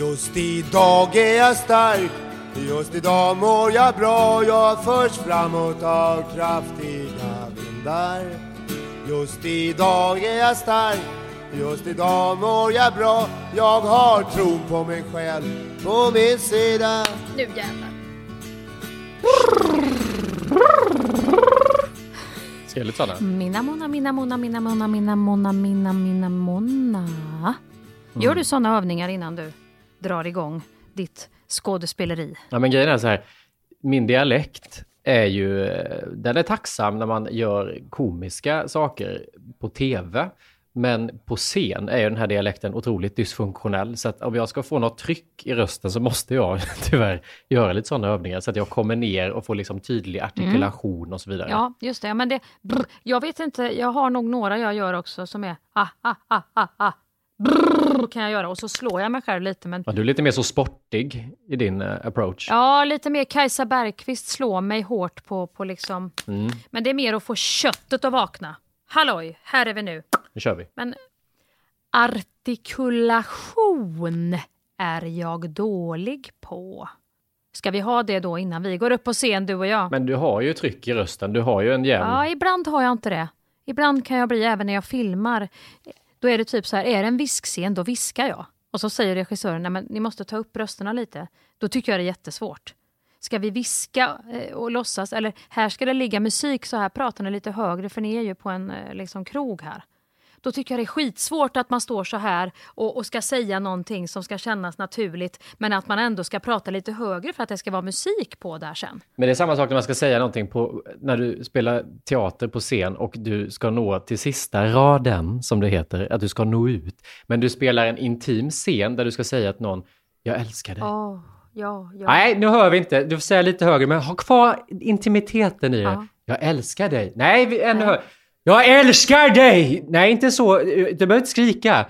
Just idag är jag stark, just idag mår jag bra. Jag förs framåt av kraftiga vindar. Just idag är jag stark, just idag mår jag bra. Jag har tron på mig själv på min sida. Nu jävlar. Ska jag sådana? Mina monna, mina monna, mina monna, mina monna, mina, mina monna. Gör du sådana övningar innan du drar igång ditt skådespeleri? Ja, men grejen är så här. Min dialekt är ju, den är tacksam när man gör komiska saker på tv. Men på scen är ju den här dialekten otroligt dysfunktionell. Så att om jag ska få något tryck i rösten så måste jag tyvärr göra lite sådana övningar. Så att jag kommer ner och får liksom tydlig artikulation och så vidare. Ja, just det. Men det, brr, jag vet inte, jag har nog några jag gör också som är ah, ah, ah, ah, ah. Brr, kan jag göra och så slår jag mig själv lite. Men Ja, du är lite mer så sportig i din eh, approach. ja, lite mer Kajsa Bergqvist slår mig hårt på, på liksom. Mm, Men det är mer att få köttet att vakna. Halloj, här är vi nu. nu kör vi. Men artikulation är jag dålig på. Ska vi ha det då innan vi går upp på scen, du och jag? Men du har ju tryck i rösten. Du har ju en jämn... Ja, ibland har jag inte det. Ibland kan jag bli, även när jag filmar, då är det typ så här, är det en viskscen, då viskar jag. Och så säger regissören, nej men ni måste ta upp rösterna lite. Då tycker jag det är jättesvårt. Ska vi viska eh, och låtsas, eller här ska det ligga musik, så här pratar ni lite högre, för ni är ju på en eh, liksom, krog här. Då tycker jag det är skitsvårt att man står så här och, och ska säga någonting som ska kännas naturligt, men att man ändå ska prata lite högre för att det ska vara musik på där sen. Men det är samma sak när man ska säga någonting på, när du spelar teater på scen och du ska nå till sista raden, som det heter, att du ska nå ut. Men du spelar en intim scen där du ska säga att någon, jag älskar dig. Åh, ja, ja. Nej, nu hör vi inte. Du får säga lite högre, men ha kvar intimiteten i det. Ja. Jag älskar dig. Nej, vi, ännu högre. Jag älskar dig! Nej, inte så. Du behöver inte skrika.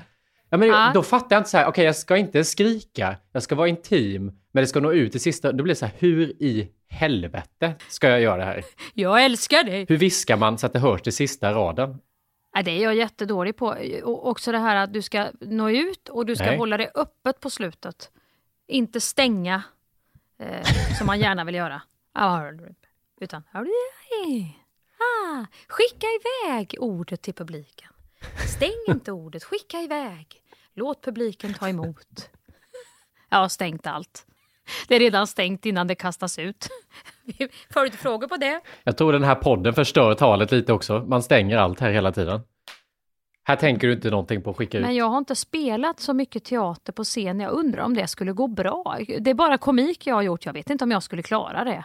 Ja, men Ja. Då fattar jag inte så här, okej, jag ska inte skrika. Jag ska vara intim, men det ska nå ut till sista. Då blir det så här, hur i helvete ska jag göra det här? Jag älskar dig! Hur viskar man så att det hörs till sista raden? Nej, det är jag jättedålig på. Och också det här att du ska nå ut och du ska Nej. hålla det öppet på slutet. Inte stänga, eh, som man gärna vill göra. Ja, Utan ah, skicka iväg ordet till publiken. Stäng inte ordet, skicka iväg. Låt publiken ta emot. Jag har stängt allt. Det är redan stängt innan det kastas ut. Får du inte frågor på det? Jag tror den här podden förstör talet lite också. Man stänger allt här hela tiden. Här tänker du inte någonting på att skicka ut. Men jag har inte spelat så mycket teater på scen. Jag undrar om det skulle gå bra. Det är bara komik jag har gjort. Jag vet inte om jag skulle klara det.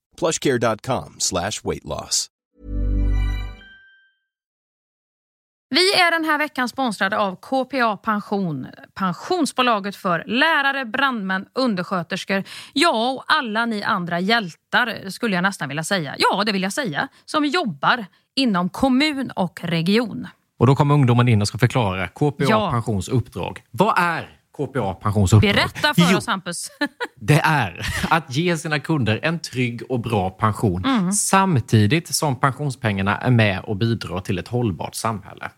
plushcare.com slash weight loss. Vi är den här veckan sponsrade av KPA Pension. Pensionsbolaget för lärare, brandmän, undersköterskor. Ja, och alla ni andra hjältar skulle jag nästan vilja säga. Ja, det vill jag säga. Som jobbar inom kommun och region. Och då kommer ungdomen in och ska förklara KPA Ja. Pensions uppdrag. Vad är KPA Pensions uppdrag? Berätta för Jo, oss, Hampus. Det är att ge sina kunder en trygg och bra pension Mm. samtidigt som pensionspengarna är med och bidrar till ett hållbart samhälle.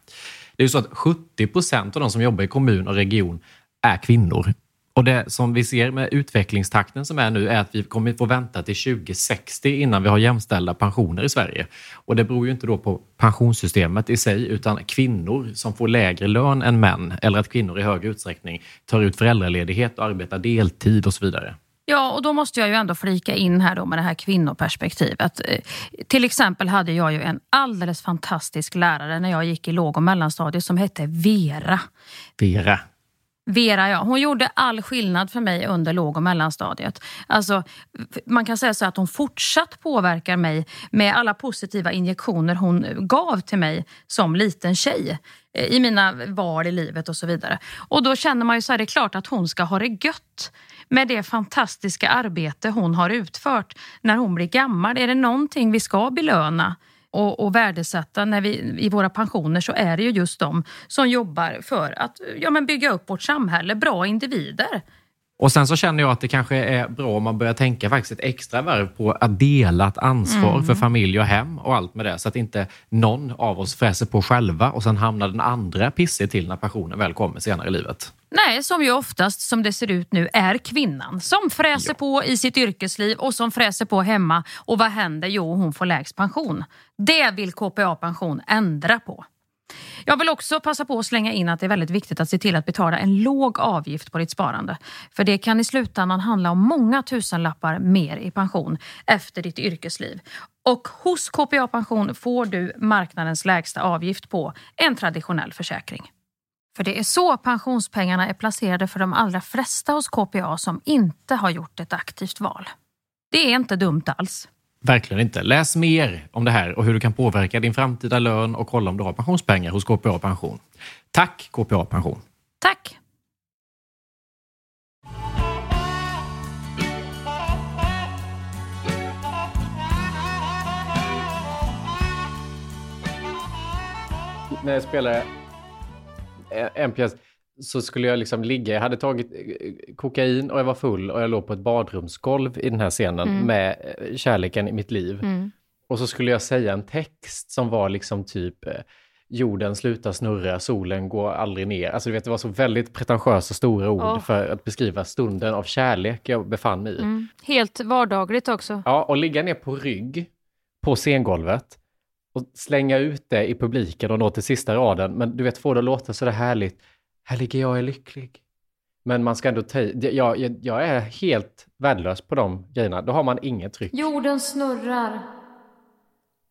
Det är ju så att 70 procent av de som jobbar i kommun och region är kvinnor. Och det som vi ser med utvecklingstakten som är nu är att vi kommer få vänta till 2060 innan vi har jämställda pensioner i Sverige. Och det beror ju inte då på pensionssystemet i sig utan kvinnor som får lägre lön än män eller att kvinnor i hög utsträckning tar ut föräldraledighet och arbetar deltid och så vidare. Ja, och då måste jag ju ändå flika in här då med det här kvinnoperspektivet. Eh, till exempel hade jag ju en alldeles fantastisk lärare när jag gick i låg och mellanstadiet som hette Vera. Vera. Vera, ja. Hon gjorde all skillnad för mig under låg och mellanstadiet. Alltså, man kan säga så att hon fortsatt påverkar mig med alla positiva injektioner hon gav till mig som liten tjej eh, i mina val i livet och så vidare. Och då känner man ju så här, det är klart att hon ska ha det gött med det fantastiska arbete hon har utfört när hon blir gammal. Är det någonting vi ska belöna och, och värdesätta när vi, i våra pensioner så är det ju just de som jobbar för att ja, men bygga upp vårt samhälle, bra individer. Och sen så känner jag att det kanske är bra om man börjar tänka faktiskt ett extra varv på att dela ett ansvar mm. för familj och hem och allt med det. Så att inte någon av oss fräser på själva och sen hamnar den andra pissig till när pensionen väl kommer senare i livet. Nej, som ju oftast som det ser ut nu är kvinnan som fräser ja. på i sitt yrkesliv och som fräser på hemma. Och vad händer? Jo, hon får lägst pension. Det vill KPA Pension ändra på. Jag vill också passa på att slänga in att det är väldigt viktigt att se till att betala en låg avgift på ditt sparande. För det kan i slutändan handla om många tusenlappar mer i pension efter ditt yrkesliv. Och hos KPA Pension får du marknadens lägsta avgift på en traditionell försäkring. För det är så pensionspengarna är placerade för de allra flesta hos KPA som inte har gjort ett aktivt val. Det är inte dumt alls. Verkligen inte. Läs mer om det här och hur du kan påverka din framtida lön och kolla om du har pensionspengar hos KPA Pension. Tack KPA Pension! Tack! När jag spelade en pjäs så skulle jag liksom ligga, jag hade tagit eh, kokain och jag var full och jag låg på ett badrumsgolv i den här scenen mm. med eh, kärleken i mitt liv. Mm. Och så skulle jag säga en text som var liksom typ eh, jorden slutar snurra, solen går aldrig ner. Alltså du vet, det var så väldigt pretentiösa stora ord oh. för att beskriva stunden av kärlek jag befann mig i. Mm. Helt vardagligt också. Ja, och ligga ner på rygg på scengolvet och slänga ut det i publiken och nå till sista raden. Men du vet, få det att låta så där härligt här ligger jag och är lycklig. Men man ska ändå ta jag, jag, jag är helt värdelös på de grejerna. Då har man inget tryck. Jorden snurrar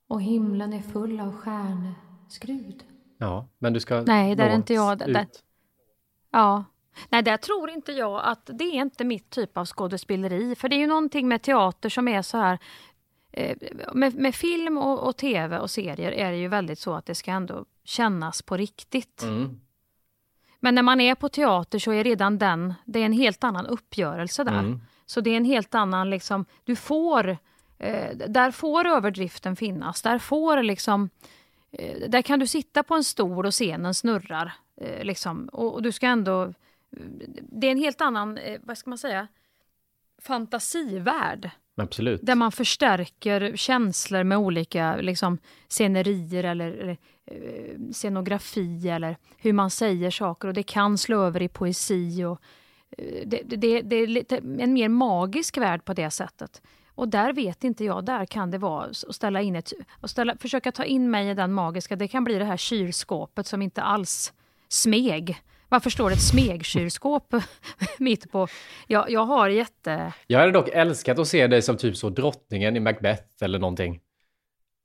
och himlen är full av stjärneskrud. Ja, men du ska Nej, där är inte jag. Där, ja. Nej, där tror inte jag att det är inte mitt typ av skådespeleri. För det är ju någonting med teater som är så här eh, med, med, film och, och, tv och serier är det ju väldigt så att det ska ändå kännas på riktigt. Mm. Men när man är på teater så är redan den, det är en helt annan uppgörelse där. Mm. Så det är en helt annan, liksom, du får, eh, där får överdriften finnas. Där får liksom, eh, där kan du sitta på en stol och scenen snurrar. Eh, liksom, och, och, du ska ändå, det är en helt annan, eh, vad ska man säga, fantasivärld. Absolut. Där man förstärker känslor med olika liksom, scenerier eller, eller eh, Eh, scenografi eller hur man säger saker och det kan slå över i poesi. Och, eh, det, det, det är lite, en mer magisk värld på det sättet. Och där vet inte jag, där kan det vara att ställa in ett, och ställa, försöka ta in mig i den magiska, det kan bli det här kylskåpet som inte alls smeg varför står det ett smegkylskåp mitt på? Jag, jag har jätte... Jag hade dock älskat att se dig som typ så drottningen i Macbeth eller någonting.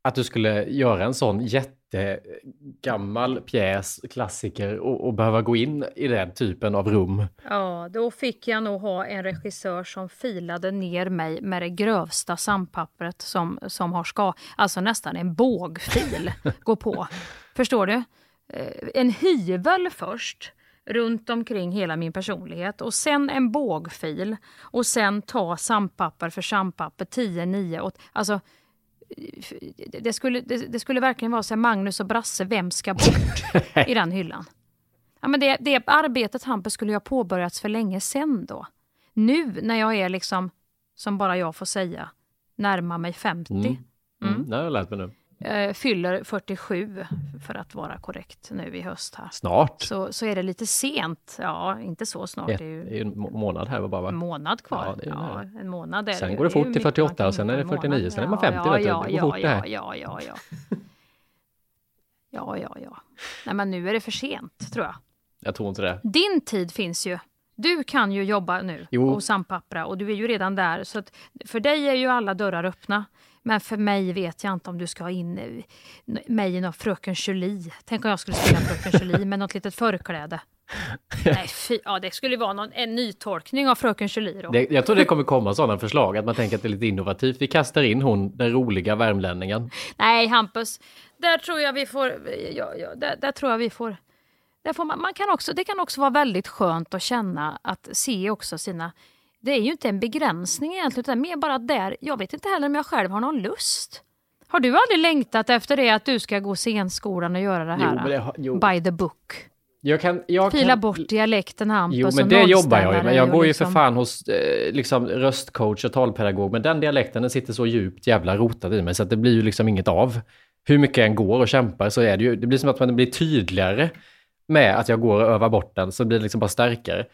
Att du skulle göra en sån jättegammal pjäs, klassiker och, och behöva gå in i den typen av rum. Ja, då fick jag nog ha en regissör som filade ner mig med det grövsta sandpappret som, som har ska, alltså nästan en bågfil, gå på. Förstår du? Eh, en hyvel först runt omkring hela min personlighet och sen en bågfil och sen ta sandpapper för sandpapper 10, 9, 8. Alltså, det skulle, det, det, skulle verkligen vara så här, Magnus och Brasse, vem ska bort i den hyllan? Ja, men det, det arbetet Hampus skulle ha påbörjats för länge sen då. Nu när jag är liksom, som bara jag får säga, närmar mig 50. Mm. Mm. Mm. Det har jag lärt mig nu. Eh, fyller 47 för att vara korrekt nu i höst här. Snart. Så, så är det lite sent. Ja, inte så snart. Ett, Det är ju det är ju en må- månad här bara va? en månad kvar. Ja, Ja, en månad är Sen går det fort till mycket 48 man kan och sen är det göra en 49, månad. sen är man 50, ja, vet du. ja, Det går ja, fort det här. Ja, ja, ja. Ja, ja, ja. Nej, men nu är det för sent, tror jag. Jag tror inte det. Din tid finns ju. Du kan ju jobba nu Jo. hos Sandpappra och du är ju redan där. Så att för dig är ju alla dörrar öppna. Men för mig vet jag inte om du ska ha in eh, mig i någon Fröken Julie. Tänk om jag skulle spela Fröken Julie med något litet förkläde. Nej, fy, ja, det skulle vara någon, en nytolkning av Fröken Julie då. det. Jag tror det kommer komma sådana förslag, att man tänker att det är lite innovativt. Vi kastar in hon, den roliga värmlänningen. Nej, Hampus, där tror jag vi får... Ja, ja, där, där tror jag vi får... Där får man, man kan också, det kan också vara väldigt skönt att känna att se också sina... Det är ju inte en begränsning egentligen, utan mer bara där... Jag vet inte heller om jag själv har någon lust. Har du aldrig längtat efter det att du ska gå scenskolan och göra det här? Jo, men det har- jo. By the book. Jag kan, jag Fila kan, bort dialekten Hampus Jo, men det jobbar jag ju med. Jag går ju liksom- för fan hos eh, liksom röstcoach och talpedagog, men den dialekten den sitter så djupt jävla rotad i mig så att det blir ju liksom inget av. Hur mycket jag än går och kämpar så är det ju, det blir som att man blir tydligare med att jag går och övar bort den, så blir det liksom bara starkare.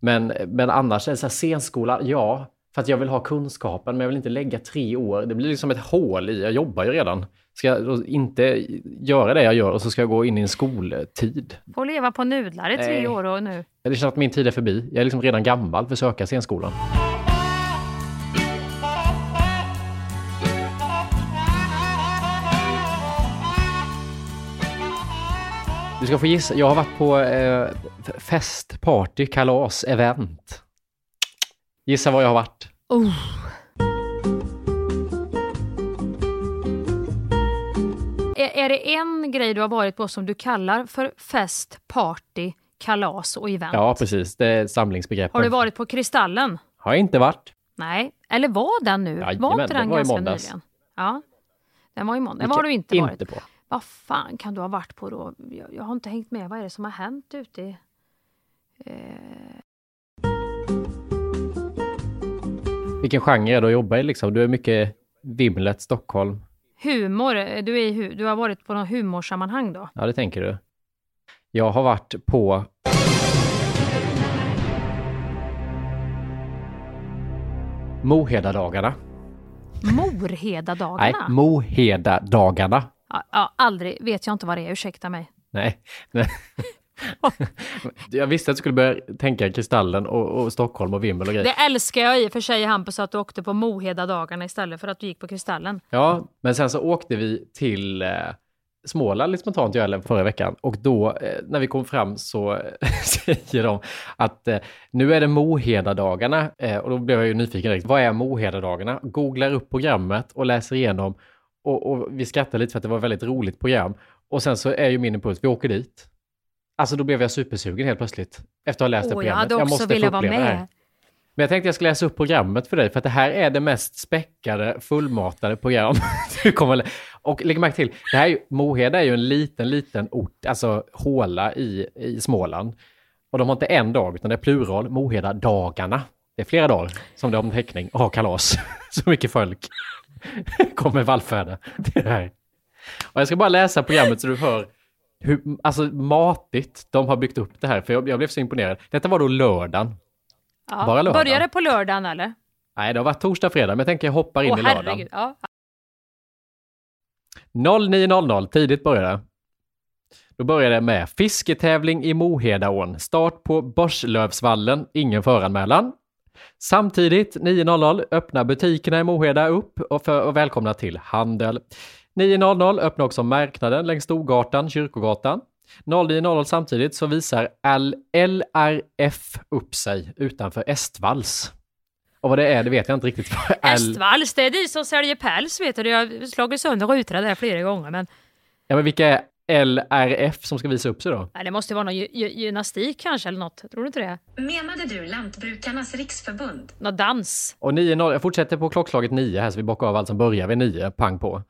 Men, men annars är det så här scenskola, ja, för att jag vill ha kunskapen, men jag vill inte lägga tre år. Det blir liksom ett hål i, jag jobbar ju redan. Ska jag inte göra det jag gör och så ska jag gå in i en skoltid? Får leva på nudlar i tre Nej. år och nu. Det känns att min tid är förbi. Jag är liksom redan gammal för att söka scenskolan. Du ska få gissa. Jag har varit på eh, fest, party, kalas, event. Gissa var jag har varit. Oh. Är, är det en grej du har varit på som du kallar för fest, party, kalas och event? Ja, precis. Det är samlingsbegreppet. Har du varit på Kristallen? Har jag inte varit. Nej, eller var den nu? Jajamän, var inte den den var ganska måndags. nyligen? Ja, den var i måndag. Den var du inte, varit. Inte på. Vad fan kan du ha varit på då? Jag, jag har inte hängt med. Vad är det som har hänt ute i... Vilken genre är det att jobba i liksom? Du är mycket vimlet Stockholm. Humor. Du, är, du har varit på något humorsammanhang då? Ja, det tänker du. Jag har varit på... Mohedadagarna. Morhedadagarna? Nej, Mohedadagarna. Ja, aldrig. Vet jag inte vad det är. Ursäkta mig. Nej. Nej. jag visste att du skulle börja tänka Kristallen och, och Stockholm och vimmel och grejer. Det älskar jag i och för sig Hampus att du åkte på Mohedadagarna istället för att du gick på Kristallen. Ja, men sen så åkte vi till eh, Småland lite spontant jag eller förra veckan och då eh, när vi kom fram så säger de att eh, nu är det Mohedadagarna eh, och då blev jag ju nyfiken direkt. Vad är Mohedadagarna? Googlar upp programmet och läser igenom och, och vi skrattar lite för att det var ett väldigt roligt program. Och sen så är ju min impuls, vi åker dit. Alltså då blev jag supersugen helt plötsligt efter att ha läst det Åh, jag programmet. hade också måste få velat vara uppleva det här. med. Men jag tänkte jag skulle läsa upp programmet för dig, för att det här är det mest späckade, fullmatade program du kommer... Och lägg märke till, det här är ju, Moheda är ju en liten, liten ort, alltså håla i, i Småland. Och de har inte en dag, utan det är plural, Moheda-dagarna. Det är flera dagar som de har en teckning och har kalas. Så mycket folk kommer vallfärda till det här. Och jag ska bara läsa programmet så du hör hur alltså, matigt de har byggt upp det här, för jag, jag blev så imponerad. Detta var då lördagen. Ja. Bara lördag. Börjar det på lördagen eller? Nej, det har varit torsdag, fredag, men jag tänker jag hoppar in Åh i lördagen. herregud. Ja. 09.00, tidigt börjar det. Då börjar det med fisketävling i Mohedaån. Start på Borslövsvallen, ingen föranmälan. Samtidigt 9.00 öppnar butikerna i Moheda upp och för att välkomna till handel. 9.00 öppnar också marknaden längs Storgatan, Kyrkogatan. 09.00 samtidigt så visar LRF upp sig utanför Estvalls. Och vad det är, det vet jag inte riktigt. Estvalls, det är de som säljer päls vet du. Jag har slagit sönder rutorna där flera gånger men Ja, men vilka är LRF som ska visa upp sig då? nej, det måste vara någon gy- gy- gymnastik kanske eller något. Tror du inte det? Menade du Lantbrukarnas riksförbund? Någon dans? Och 9.00, jag fortsätter på klockslaget 9 här så vi bockar av allt som börjar vid 9, pang på.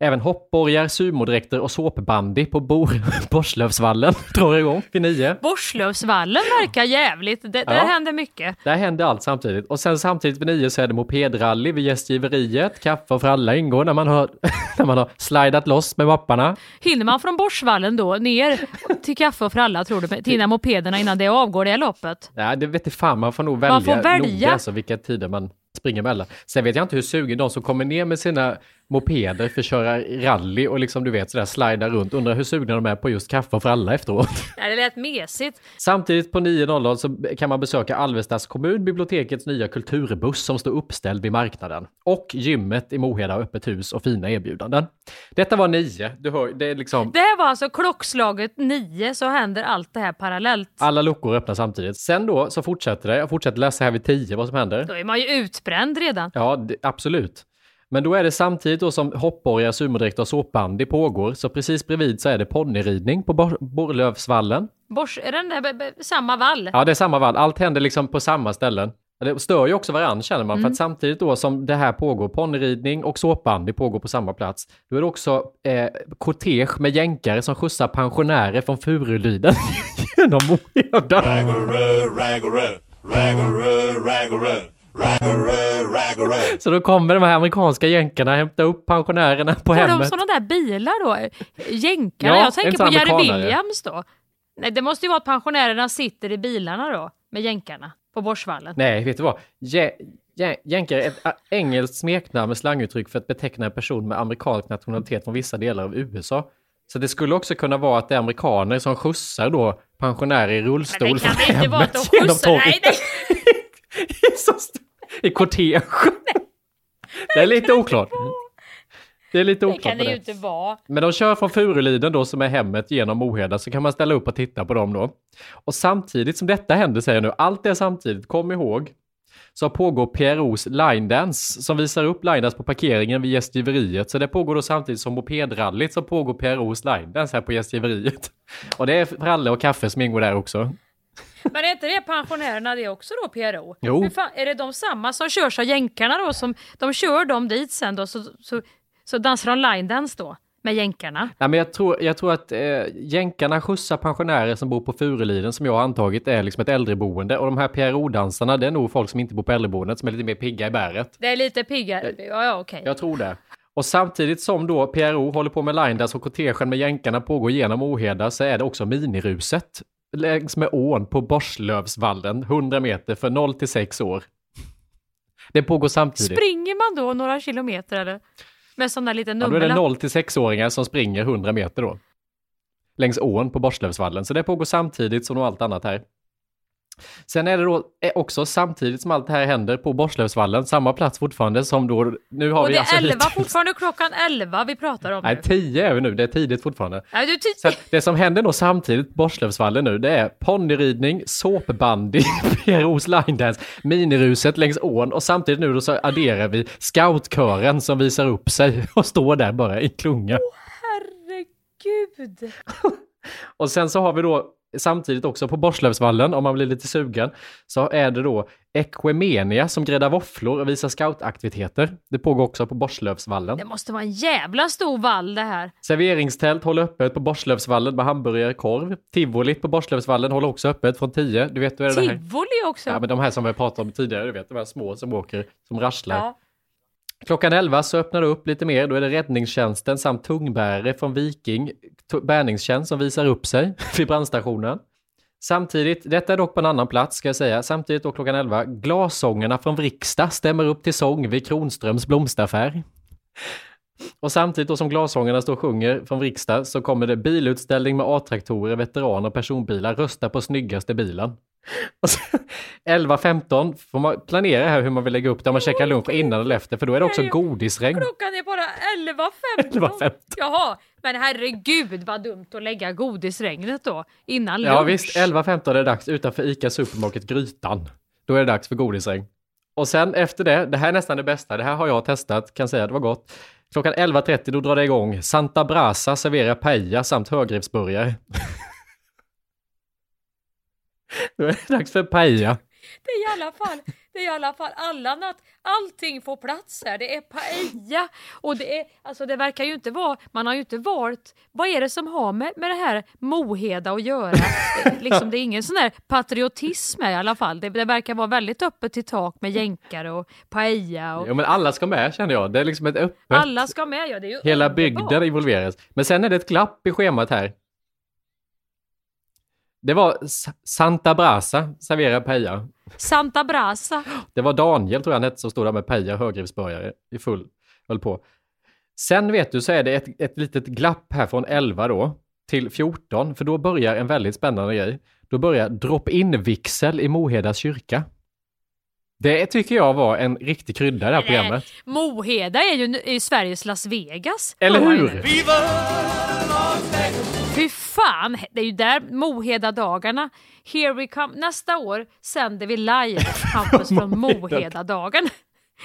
Även hoppborgar, sumodräkter och såpbandy på Bor Borslövsvallen drar igång vid nio. Borslövsvallen verkar jävligt. Det, där Ja. händer mycket. Där händer allt samtidigt. Och sen samtidigt vid nio så är det mopedrally vid gästgiveriet. Kaffe för alla ingår när man har, när man har slidat loss med mapparna. Hinner man från Borsvallen då ner till kaffe för alla tror du, till innan mopederna innan det avgår det loppet? Nej, det vet fan. Man får nog välja, Man får välja. noga alltså vilka tider man springer mellan. Sen vet jag inte hur sugen de som kommer ner med sina mopeder för att köra rally och liksom du vet sådär slida runt. Undrar hur sugna de är på just kaffe för alla efteråt. Nej, det lät mesigt. Samtidigt på 9.00 så kan man besöka Alvestas kommun, bibliotekets nya kulturbuss som står uppställd vid marknaden. Och gymmet i Moheda har öppet hus och fina erbjudanden. Detta var nio. Du hör, det är liksom... Det här var alltså klockslaget nio så händer allt det här parallellt. Alla luckor öppnar samtidigt. Sen då så fortsätter det. Jag fortsätter läsa här vid 10 vad som händer. Då är man ju utbränd redan. Ja, det, absolut. Men då är det samtidigt då som hoppborgar, sumodräkt och såpbandy pågår. Så precis bredvid så är det ponnyridning på Bor- Borlövsvallen. Bors, är den där samma vall? Ja, det är samma vall. Allt händer liksom på samma ställen. Det stör ju också varandra känner man, för att samtidigt då som det här pågår, ponnyridning och såpbandy pågår på samma plats, då är det också eh, kortege med jänkare som skjutsar pensionärer från Furuliden genom Så då kommer de här amerikanska jänkarna hämta upp pensionärerna på Har de hemmet. sådana där bilar då? Jänkarna? Ja, jag tänker på Jerry. Williams då. Nej, det måste ju vara att pensionärerna sitter i bilarna då, med jänkarna, på Borsvallen. Nej, vet du vad? Jä- Jänkare är ett ä, engelskt smeknamn med slanguttryck för att beteckna en person med amerikansk nationalitet från vissa delar av USA. Så det skulle också kunna vara att det är amerikaner som skjutsar då pensionärer i rullstol Men det kan från det inte vara att hemmet genom skjutsar. Nej, torget. nej. I kortege. Det är lite oklart. Det är lite Det oklart kan det ju det. inte vara. Men de kör från Furuliden då som är hemmet genom Moheda så kan man ställa upp och titta på dem då. Och samtidigt som detta händer säger jag nu, allt det samtidigt, kom ihåg, så pågår PROs line dance som visar upp line dance på parkeringen vid gästgiveriet. Så det pågår då samtidigt som mopedrallyt så pågår PROs line dance här på gästgiveriet. Och det är fralle och kaffe som ingår där också. Men är inte det pensionärerna det också då, PRO? Jo. Fan, är det de samma som körs av jänkarna då? Som, de kör dem dit sen då, så, så, så dansar de line dance då, med jänkarna? Nej, men jag, tror, jag tror att eh, jänkarna skjutsar pensionärer som bor på Furuliden som jag har antagit är liksom ett äldreboende och de här PRO-dansarna det är nog folk som inte bor på äldreboendet som är lite mer pigga i bäret. Det är lite piggare. Ja, ja, okej. Jag tror det. Och samtidigt som då PRO håller på med line dance och kortegen med jänkarna pågår genom Oheda så är det också miniruset längs med ån på Borslövsvallen, 100 meter för 0 till 6 år. Det pågår samtidigt. Springer man då några kilometer eller? Med sån där liten Ja, då är det nummerlapp? 0 till 6-åringar som springer 100 meter då. Längs ån på Borslövsvallen. Så det pågår samtidigt som allt annat här. Sen är det då eh, också samtidigt som allt det här händer på Borslövsvallen, samma plats fortfarande som då, nu har Och vi det alltså är 11, hittills- fortfarande klockan 11 vi pratar om Nej, nu. 10 är vi nu, det är tidigt fortfarande. Nej, du, ti- Så det som händer då samtidigt på Borslövsvallen nu, det är ponnyridning, såpbandy, PROs line dance, miniruset längs ån och samtidigt nu då så adderar vi scoutkören som visar upp sig och står där bara i klunga. herregud. Och sen så har vi då samtidigt också på Borslövsvallen, om man blir lite sugen, så är det då Equemenia som gräddar våfflor och visar scoutaktiviteter. Det pågår också på Borslövsvallen. Det måste vara en jävla stor vall det här. Serveringstält håller öppet på Borslövsvallen med hamburgare korv. Tivolit på Borslövsvallen håller också öppet från 10. Du vet, vad är det här? Tivoli också. Ja, men de här som vi pratat om tidigare, du vet, de här små som åker, som rasslar. Ja. Klockan 11 så öppnar det upp lite mer. Då är det räddningstjänsten samt tungbärare från Viking t- bärgningstjänst som visar upp sig vid brandstationen. Samtidigt, detta är dock på en annan plats ska jag säga, samtidigt då klockan 11, glasångerna från Vriksta stämmer upp till sång vid Kronströms blomsteraffär. Och samtidigt då som glasångerna står och sjunger från Vriksta så kommer det bilutställning med A-traktorer, veteraner och personbilar, rösta på snyggaste bilen. Och så 11.15 får man planera här hur man vill lägga upp det, om man käkar lunch innan eller efter, för då är det också godisregn. Klockan är bara 11.15. 11.15. Jaha, men herregud vad dumt att lägga godisregnet då innan lunch. Ja visst, 11.15 är det dags utanför ICA Supermarket Grytan. Då är det dags för godisregn. Och sen efter det, det här är nästan det bästa, det här har jag testat, kan säga det var gott. Klockan 11.30 då drar det igång. Santa Brasa serverar paella samt högrevsburgare. då är det dags för paella. Det är i alla fall, det är i alla fall alla natt, allting får plats här. Det är paella och det är, alltså det verkar ju inte vara, man har ju inte valt, vad är det som har med, med det här Moheda att göra? Det, liksom, det är ingen sån där patriotism här i alla fall. Det, det verkar vara väldigt öppet i tak med jänkare och paella. Och, Ja, men alla ska med känner jag. Det är liksom ett öppet... alla ska med, ja det är ju Hela bygden involveras. Men sen är det ett glapp i schemat här. Det var Santa Brasa serverar paella. Santa Brasa. Det var Daniel, tror jag han hette, som stod där med paella högrivsburgare i full, höll på. Sen vet du så är det ett, ett litet glapp här från 11 då till 14, för då börjar en väldigt spännande grej. Då börjar drop-in-vigsel i Mohedas kyrka. Det tycker jag var en riktig krydda i det här programmet. Moheda är ju är ju Sveriges Las Vegas. Eller hur? Fy fan, det är ju där Moheda-dagarna. Here we come. Nästa år sänder vi live Hampus från Moheda-dagen.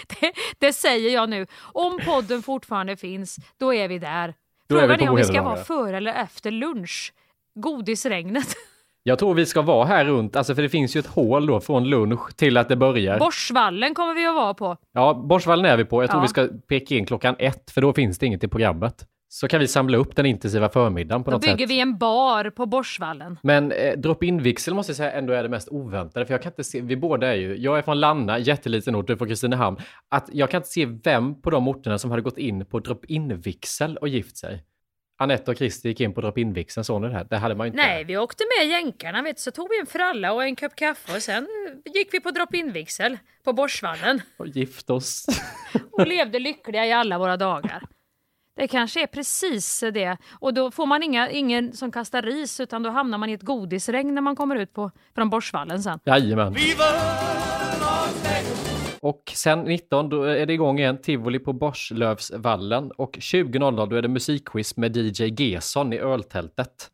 Det, det säger jag nu. Om podden fortfarande finns, då är vi där. Då är vi Frågan är om vi ska vara före eller efter lunch. Godisregnet. Jag tror vi ska vara här runt, alltså för det finns ju ett hål då från lunch till att det börjar. Borsvallen kommer vi att vara på. Ja, Borsvallen är vi på. Jag tror Ja. vi ska peka in klockan ett, för då finns det inget i programmet. Så kan vi samla upp den intensiva förmiddagen på Då något bygger sätt. vi en bar på Borsvallen. Men eh, drop-in-vigsel måste jag säga ändå är det mest oväntade, för jag kan inte se, vi båda är ju, jag är från Lanna, jätteliten ort, du är från Kristinehamn, att jag kan inte se vem på de orterna som hade gått in på drop-in-vigsel och gift sig. Anette och Christer gick in på drop-in-vigseln, såg ni det här? Det hade man ju inte. Nej, vi åkte med jänkarna, vet, du, så tog vi en fralla och en kopp kaffe och sen gick vi på drop-in-vigsel på Borsvallen Och gift oss. och levde lyckliga i alla våra dagar. Det kanske är precis det. Och då får man inga, ingen som kastar ris utan då hamnar man i ett godisregn när man kommer ut på, från Borsvallen sen. Jajamän. Och sen 19 då är det igång igen, tivoli på Borslövsvallen och 20.00 då är det musikquiz med DJ Gesson i öltältet.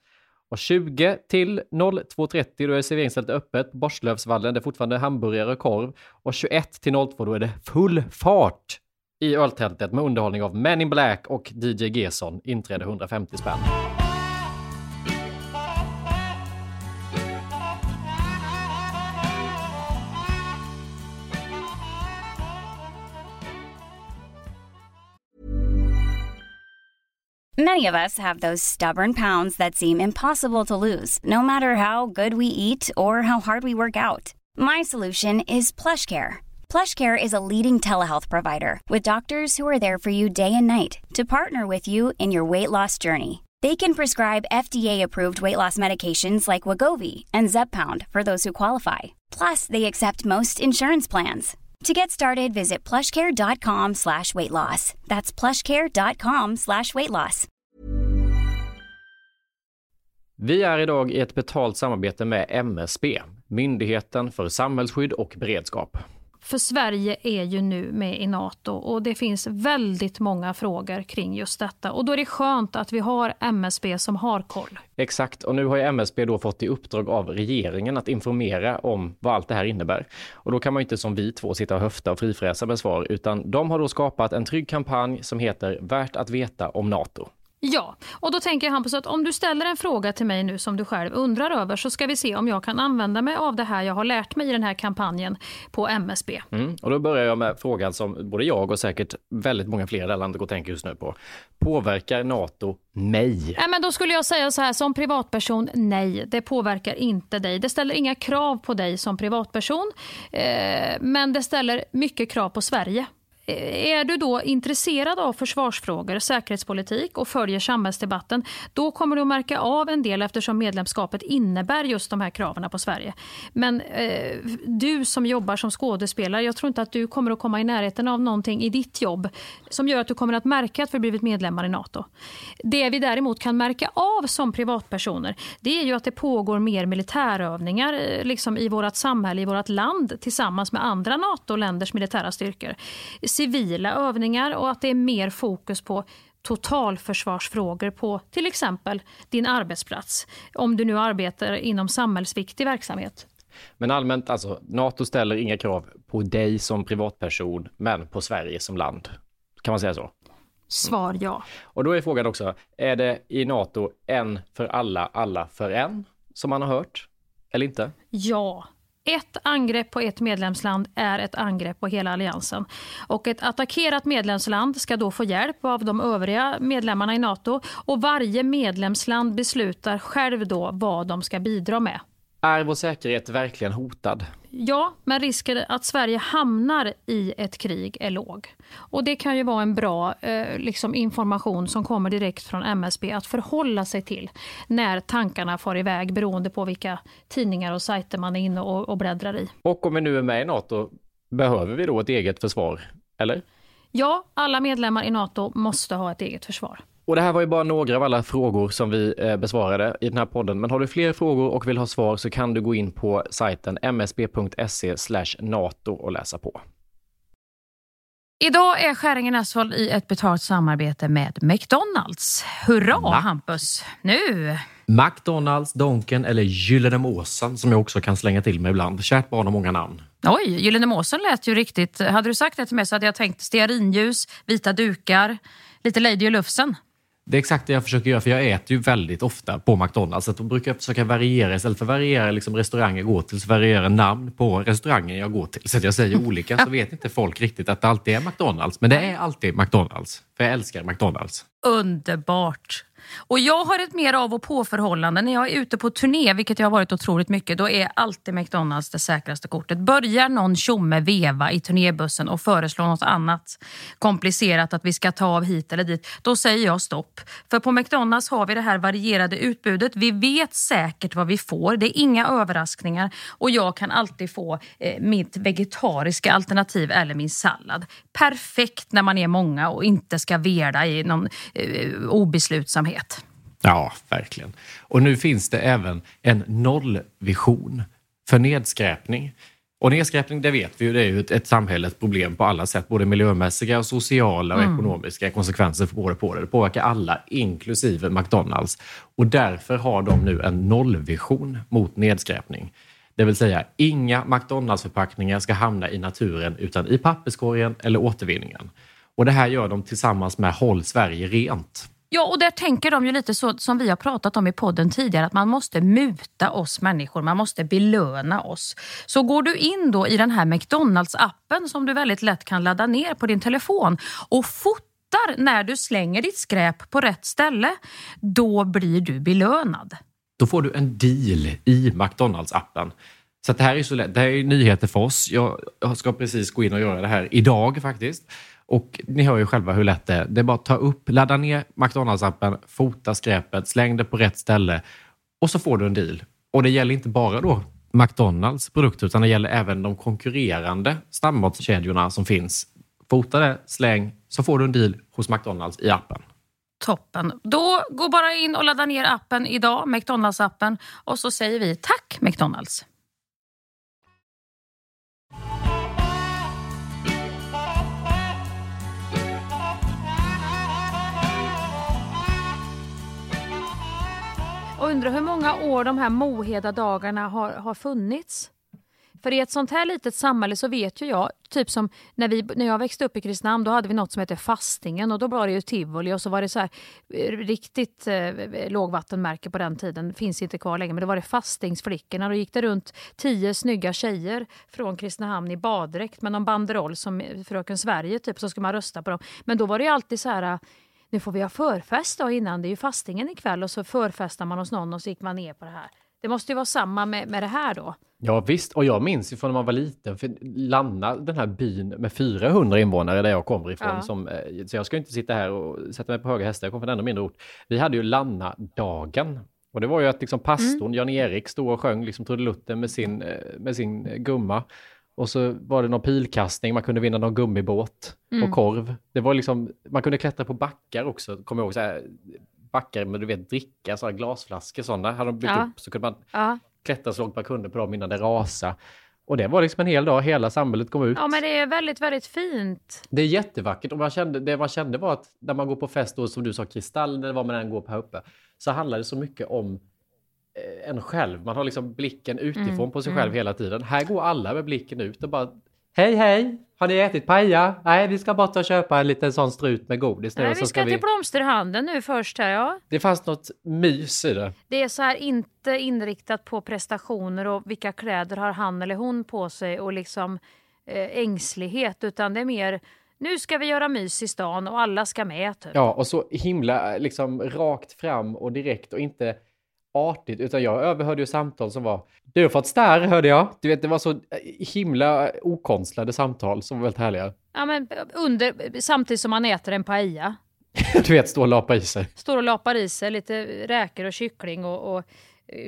Och 20 till 02.30 då är serveringsstället öppet på Borslövsvallen, det är fortfarande hamburgare och korv. Och 21 till 02 då är det full fart i öltältet med underhållning av Men in Black och DJ Gesson, inträde 150 spänn. Many of us have those stubborn pounds that seem impossible to lose, no matter how good we eat or how hard we work out. My solution is PlushCare. PlushCare is a leading telehealth provider with doctors who are there for you day and night to partner with you in your weight loss journey. They can prescribe FDA-approved weight loss medications like Wagovi and Zepbound for those who qualify. Plus, they accept most insurance plans. To get started, visit plushcare.com slash weight loss. That's plushcare.com slash weight loss. Vi är idag i ett betalt samarbete med MSB, Myndigheten för samhällsskydd och beredskap. För Sverige är ju nu med i Nato och det finns väldigt många frågor kring just detta. Och då är det skönt att vi har MSB som har koll. Exakt, och nu har ju MSB då fått i uppdrag av regeringen att informera om vad allt det här innebär. Och då kan man ju inte som vi två sitta och höfta och frifräsa med svar, utan de har då skapat en trygg kampanj som heter Värt att veta om NATO. Ja, och då tänker jag Hampus att om du ställer en fråga till mig nu som du själv undrar över så ska vi se om jag kan använda mig av det här jag har lärt mig i den här kampanjen på MSB. Mm. Och då börjar jag med frågan som både jag och säkert väldigt många fler i det här landet går och tänker just nu på. Påverkar NATO mig? Nej, men då skulle jag säga så här, som privatperson, nej, det påverkar inte dig. Det ställer inga krav på dig som privatperson, eh, men det ställer mycket krav på Sverige. Eh, är du då intresserad av försvarsfrågor, säkerhetspolitik och följer samhällsdebatten, då kommer du att märka av en del eftersom medlemskapet innebär just de här kraven på Sverige. Men eh, du som jobbar som skådespelare, jag tror inte att du kommer att komma i närheten av någonting i ditt jobb som gör att du kommer att märka att vi blivit medlemmar i NATO. Det vi däremot kan märka av som privatpersoner, det är ju att det pågår mer militärövningar eh, liksom i vårt samhälle, i vårt land tillsammans med andra NATO-länders militära styrkor. Civila övningar och att det är mer fokus på totalförsvarsfrågor på till exempel din arbetsplats. Om du nu arbetar inom samhällsviktig verksamhet. Men allmänt, alltså, NATO ställer inga krav på dig som privatperson, men på Sverige som land. Kan man säga så? Svar ja. Och då är frågan också, är det i NATO en för alla, alla för en, som man har hört? Eller inte? Ja ett angrepp på ett medlemsland är ett angrepp på hela alliansen. Och ett attackerat medlemsland ska då få hjälp av de övriga medlemmarna i Nato och varje medlemsland beslutar själv då vad de ska bidra med. Är vår säkerhet verkligen hotad? Ja, men risken att Sverige hamnar i ett krig är låg. Och Det kan ju vara en bra eh, liksom information som kommer direkt från MSB att förhålla sig till när tankarna far iväg beroende på vilka tidningar och sajter man är inne och, och bläddrar i. Och om vi nu är med i NATO, behöver vi då ett eget försvar? Eller? Ja, alla medlemmar i NATO måste ha ett eget försvar. Och det här var ju bara några av alla frågor som vi eh, besvarade i den här podden. Men har du fler frågor och vill ha svar så kan du gå in på sajten msb.se nato och läsa på. Idag är Skäringen Asphalt i ett betalt samarbete med McDonalds. Hurra Va? Hampus! Nu! McDonalds, Donken eller Gyllene Måsen som jag också kan slänga till mig ibland. Kärt barn har många namn. Oj, Gyllene Måsen lät ju riktigt... Hade du sagt det till mig så hade jag tänkt stearinljus, vita dukar, lite Lady och Lufsen. Det är exakt det jag försöker göra, för jag äter ju väldigt ofta på McDonalds. Så då brukar jag försöka variera, istället för att variera liksom restauranger jag går till, så variera namn på restaurangen jag går till. Så att jag säger olika, så vet inte folk riktigt att det alltid är McDonalds. Men det är alltid McDonalds, för jag älskar McDonalds. Underbart! Och jag har ett mer av och på-förhållande. När jag är ute på turné, vilket jag har varit otroligt mycket, då är alltid McDonalds det säkraste kortet. Börjar någon tjomme veva i turnébussen och föreslår något annat komplicerat att vi ska ta av hit eller dit, då säger jag stopp. För på McDonalds har vi det här varierade utbudet. Vi vet säkert vad vi får. Det är inga överraskningar och jag kan alltid få eh, mitt vegetariska alternativ eller min sallad. Perfekt när man är många och inte ska vela i någon eh, obeslutsamhet. Ja, verkligen. Och nu finns det även en nollvision för nedskräpning. Och nedskräpning, det vet vi ju, det är ju ett, ett samhällets problem på alla sätt. Både miljömässiga, och sociala och Mm. ekonomiska konsekvenser på det, på det. Det påverkar alla, inklusive McDonalds. Och därför har de nu en nollvision mot nedskräpning. Det vill säga, inga McDonalds-förpackningar ska hamna i naturen utan i papperskorgen eller återvinningen. Och det här gör de tillsammans med Håll Sverige Rent. Ja, och där tänker de ju lite så som vi har pratat om i podden tidigare, att man måste muta oss människor, man måste belöna oss. Så går du in då i den här McDonalds-appen som du väldigt lätt kan ladda ner på din telefon och fotar när du slänger ditt skräp på rätt ställe, då blir du belönad. då får du en deal i McDonalds-appen. Så det här är så lätt. Det här är nyheter för oss. Jag jag ska precis gå in och göra det här idag faktiskt. Och ni hör ju själva hur lätt det är. Det är bara att ta upp, ladda ner McDonalds-appen, fota skräpet, släng det på rätt ställe och så får du en deal. Och det gäller inte bara då McDonalds produkter utan det gäller även de konkurrerande snabbmatskedjorna som finns. Fota det, släng, så får du en deal hos McDonalds i appen. Toppen. Då gå bara in och ladda ner appen idag, McDonalds-appen, och så säger vi tack McDonalds. Och undrar hur många år de här Moheda-dagarna har, har funnits. För i ett sånt här litet samhälle så vet ju jag, typ som när, vi, när jag växte upp i Kristinehamn, då hade vi något som hette fastingen och då var det ju tivoli och så var det så här eh, riktigt eh, lågvattenmärke på den tiden, finns inte kvar längre, men då var det fastingsflickorna. Då gick det runt tio snygga tjejer från Kristinehamn i baddräkt med någon banderoll som Fröken Sverige typ, så skulle man rösta på dem. Men då var det ju alltid så här nu får vi ha förfest då innan, det är ju fastingen ikväll och så förfestar man hos någon och så gick man ner på det här. Det måste ju vara samma med, med det här då. Ja visst, och jag minns ju från när man var liten, för Lanna, den här byn med 400 invånare där jag kommer ifrån, Ja. som, eh, så jag ska inte sitta här och sätta mig på höga hästar, jag kommer från en ännu mindre ort. Vi hade ju Lanna-dagen. Och det var ju att liksom pastorn Jan-Erik stod och sjöng liksom trudelutten med sin, eh, med sin eh, gumma. Och så var det någon pilkastning, man kunde vinna någon gummibåt och korv. Det var liksom, man kunde klättra på backar också, kommer jag ihåg, så här, backar med du vet dricka, så här glasflaskor sådana, hade de byggt Ja. upp så kunde man Ja. klättra så långt man kunde på dem innan det rasade. Och det var liksom en hel dag, hela samhället kom ut. ja, men det är väldigt, väldigt fint. Det är jättevackert och man kände, det man kände var att när man går på fest då, som du sa, Kristall eller vad man än går på här uppe, så handlar det så mycket om en själv. Man har liksom blicken utifrån Mm, på sig själv hela tiden. Här går alla med blicken ut och bara Hej hej! Har ni ätit paella? Nej, vi ska bort och köpa en liten sån strut med godis nu. Nej, vi ska vi... till blomsterhandeln nu först här, ja. Det fanns något mys i det. Det är så här inte inriktat på prestationer och vilka kläder har han eller hon på sig och liksom eh, ängslighet, utan det är mer nu ska vi göra mys i stan och alla ska med. Typ. Ja, och så himla liksom rakt fram och direkt och inte artigt, utan jag överhörde ju samtal som var Du har fått starr hörde jag. Du vet, det var så himla okonstlade samtal som var väldigt härliga. Ja, men under, samtidigt som man äter en paella. du vet, stå och lapa i sig. Står och lapar i sig lite räkor och kyckling och, och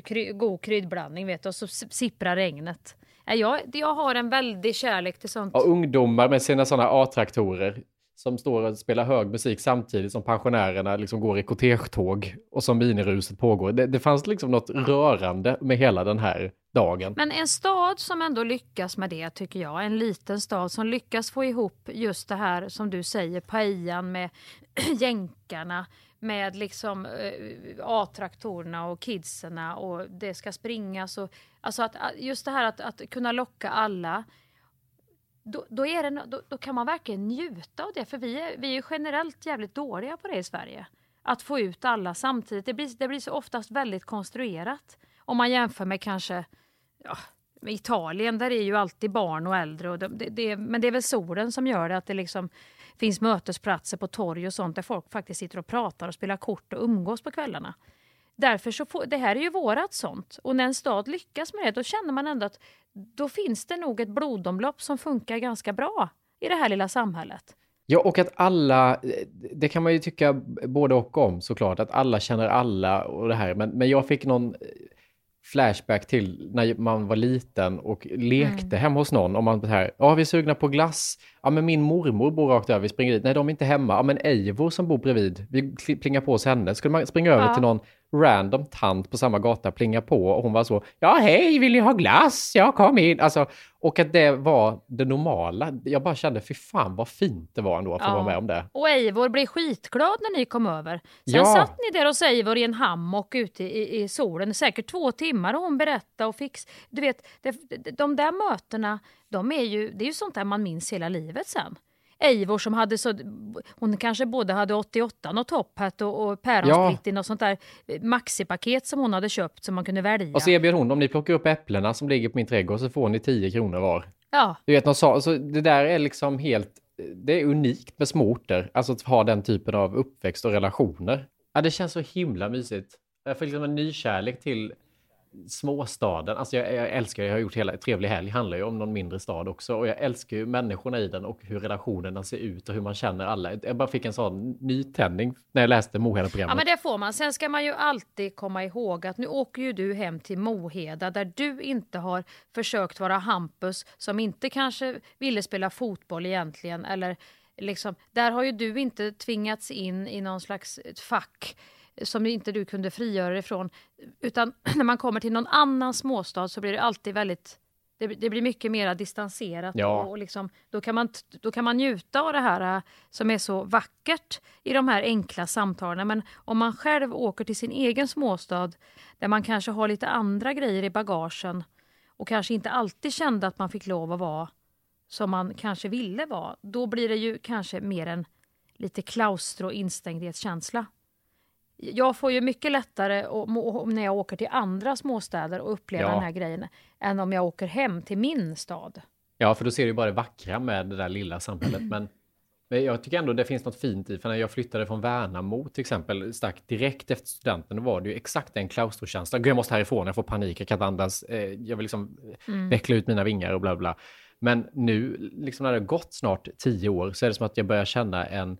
kry, god kryddblandning vet du, och så sipprar regnet. Jag, jag har en väldig kärlek till sånt. Och ungdomar med sina sådana A-traktorer som står och spelar hög musik samtidigt som pensionärerna liksom går i kortegetåg och som miniruset pågår. Det, det fanns liksom något rörande med hela den här dagen. Men en stad som ändå lyckas med det tycker jag, en liten stad som lyckas få ihop just det här som du säger, pajan med jänkarna, med liksom eh, A-traktorerna och kidserna och det ska springas. Och, alltså att, just det här att, att kunna locka alla då, då, är det, då, då, kan man verkligen njuta av det. För vi är, vi är generellt jävligt dåliga på det i Sverige. Att få ut alla samtidigt. Det blir, det blir så oftast väldigt konstruerat. Om man jämför med kanske ja, med Italien, där är ju alltid barn och äldre. Och det, det, men det är väl solen som gör det, att det liksom finns mötesplatser på torg och sånt där folk faktiskt sitter och pratar och spelar kort och umgås på kvällarna. Därför så får, det här är ju vårat sånt. Och när en stad lyckas med det, då känner man ändå att då finns det nog ett blodomlopp som funkar ganska bra i det här lilla samhället. Ja, och att alla, det kan man ju tycka både och om såklart, att alla känner alla och det här. Men, men jag fick någon flashback till när man var liten och lekte mm. hemma hos någon. Om man här, ja vi är sugna på glass. Ja men min mormor bor rakt över, vi springer dit. Nej de är inte hemma. Ja men Eivor som bor bredvid, vi plingar på hos henne. Skulle man springa över ja. till någon random tant på samma gata plinga på och hon var så Ja hej, vill ni ha glass? Ja kom in. Alltså, och att det var det normala. Jag bara kände fy fan vad fint det var ändå att få ja. vara med om det. Och Eivor blev skitglad när ni kom över. Sen ja. satt ni där hos Eivor i en hammock ute i, i, solen, säkert två timmar och hon berättade och fix. Du vet, det, de där mötena, de är ju, det är ju sånt där man minns hela livet sen. Eivor som hade så, hon kanske både hade 88 och Top Hat och, och päronsplitt ja. i något sånt där eh, maxipaket som hon hade köpt som man kunde välja. Och så erbjöd hon, om ni plockar upp äpplena som ligger på min trädgård så får ni 10 kronor var. Ja. Du vet, någon sa, alltså, det där är liksom helt, det är unikt med små orter, alltså att ha den typen av uppväxt och relationer. Ja, det känns så himla mysigt. Jag får liksom en nykärlek till småstaden. Alltså jag, jag älskar, jag har gjort hela Trevlig helg, handlar ju om någon mindre stad också och jag älskar ju människorna i den och hur relationerna ser ut och hur man känner alla. Jag bara fick en sån nytändning när jag läste Moheda-programmet. Ja men det får man. Sen ska man ju alltid komma ihåg att nu åker ju du hem till Moheda där du inte har försökt vara Hampus som inte kanske ville spela fotboll egentligen eller liksom, där har ju du inte tvingats in i någon slags fack som inte du kunde frigöra dig från. Utan när man kommer till någon annan småstad så blir det alltid väldigt det, det blir mycket mer distanserat ja. och, och liksom, då, kan man, då kan man njuta av det här äh, som är så vackert i de här enkla samtalen. Men om man själv åker till sin egen småstad där man kanske har lite andra grejer i bagagen och kanske inte alltid kände att man fick lov att vara som man kanske ville vara, då blir det ju kanske mer en lite klaustro instängdhetskänsla jag får ju mycket lättare när jag åker till andra småstäder och upplever ja. den här grejen än om jag åker hem till min stad. Ja, för då ser du bara det vackra med det där lilla samhället. Men, men jag tycker ändå det finns något fint i, för när jag flyttade från Värnamo till exempel, stack direkt efter studenten, då var det ju exakt den klaustrokänslan. Jag måste härifrån, jag får panik, jag kan inte andas, eh, jag vill liksom mm. veckla ut mina vingar och bla bla. Men nu, liksom när det har gått snart tio år, så är det som att jag börjar känna en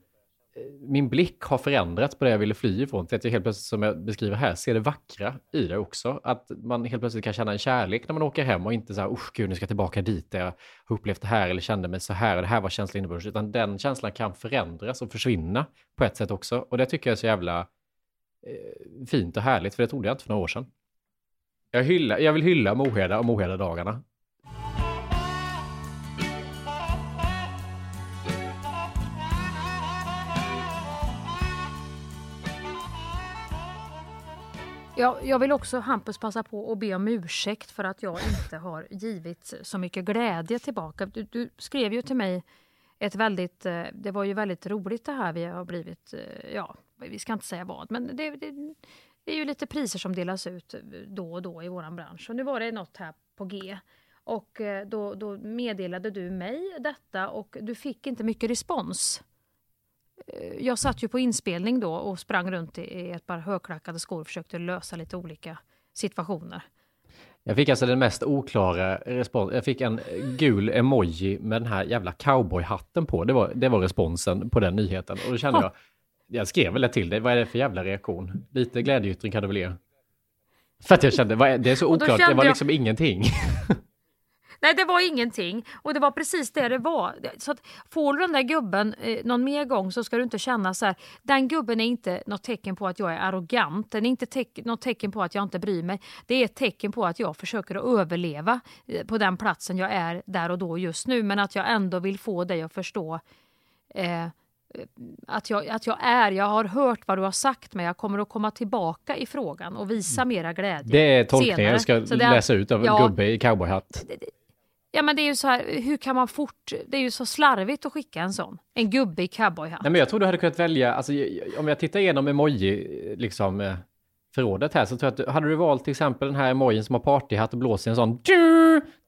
min blick har förändrats på det jag ville fly ifrån till att jag helt plötsligt, som jag beskriver här, ser det vackra i det också. Att man helt plötsligt kan känna en kärlek när man åker hem och inte så här, usch gud, nu ska jag tillbaka dit där jag har upplevt det här eller kände mig så här och det här var känslan innebörd. utan den känslan kan förändras och försvinna på ett sätt också. Och det tycker jag är så jävla eh, fint och härligt, för det trodde jag inte för några år sedan. Jag, hylla, jag vill hylla Moheda och Moheda-dagarna. Jag, jag vill också, Hampus, passa på att be om ursäkt för att jag inte har givit så mycket glädje tillbaka. Du, du skrev ju till mig ett väldigt, eh, det var ju väldigt roligt det här vi har blivit, eh, ja, vi ska inte säga vad, men det, det, det är ju lite priser som delas ut eh, då och då i våran bransch. Och nu var det något här på G. Och då, då meddelade du mig detta och du fick inte mycket respons. Eh, Jag satt ju på inspelning då och sprang runt i ett par högklackade skor och försökte lösa lite olika situationer. Jag fick alltså den mest oklara responsen. Jag fick en gul emoji med den här jävla cowboyhatten på. Det var, det var responsen på den nyheten. Och då kände jag, jag skrev väl det till dig, vad är det för jävla reaktion? Lite glädjeyttring kan du väl ge? För att jag kände, är, det är så oklart, det var jag- liksom ingenting. Nej, det var ingenting. Och det var precis det det var. Så att får du den där gubben eh, någon mer gång så ska du inte känna så här. Den gubben är inte något tecken på att jag är arrogant. Den är inte teck- något tecken på att jag inte bryr mig. Det är ett tecken på att jag försöker att överleva eh, på den platsen jag är där och då just nu. Men att jag ändå vill få dig att förstå eh, att jag, att jag är, jag har hört vad du har sagt men jag kommer att komma tillbaka i frågan och visa mera glädje. Mm. Det är tolkningen jag ska läsa ut av Ja. gubbe i cowboyhatt. Ja men det är ju så här, hur kan man fort, det är ju så slarvigt att skicka en sån. En gubbe i cowboyhatt. Nej, men jag tror du hade kunnat välja, alltså, om jag tittar igenom emoji, liksom, eh, förrådet här, så tror jag att du, hade du valt till exempel den här emojin som har partyhatt och blåser en sån,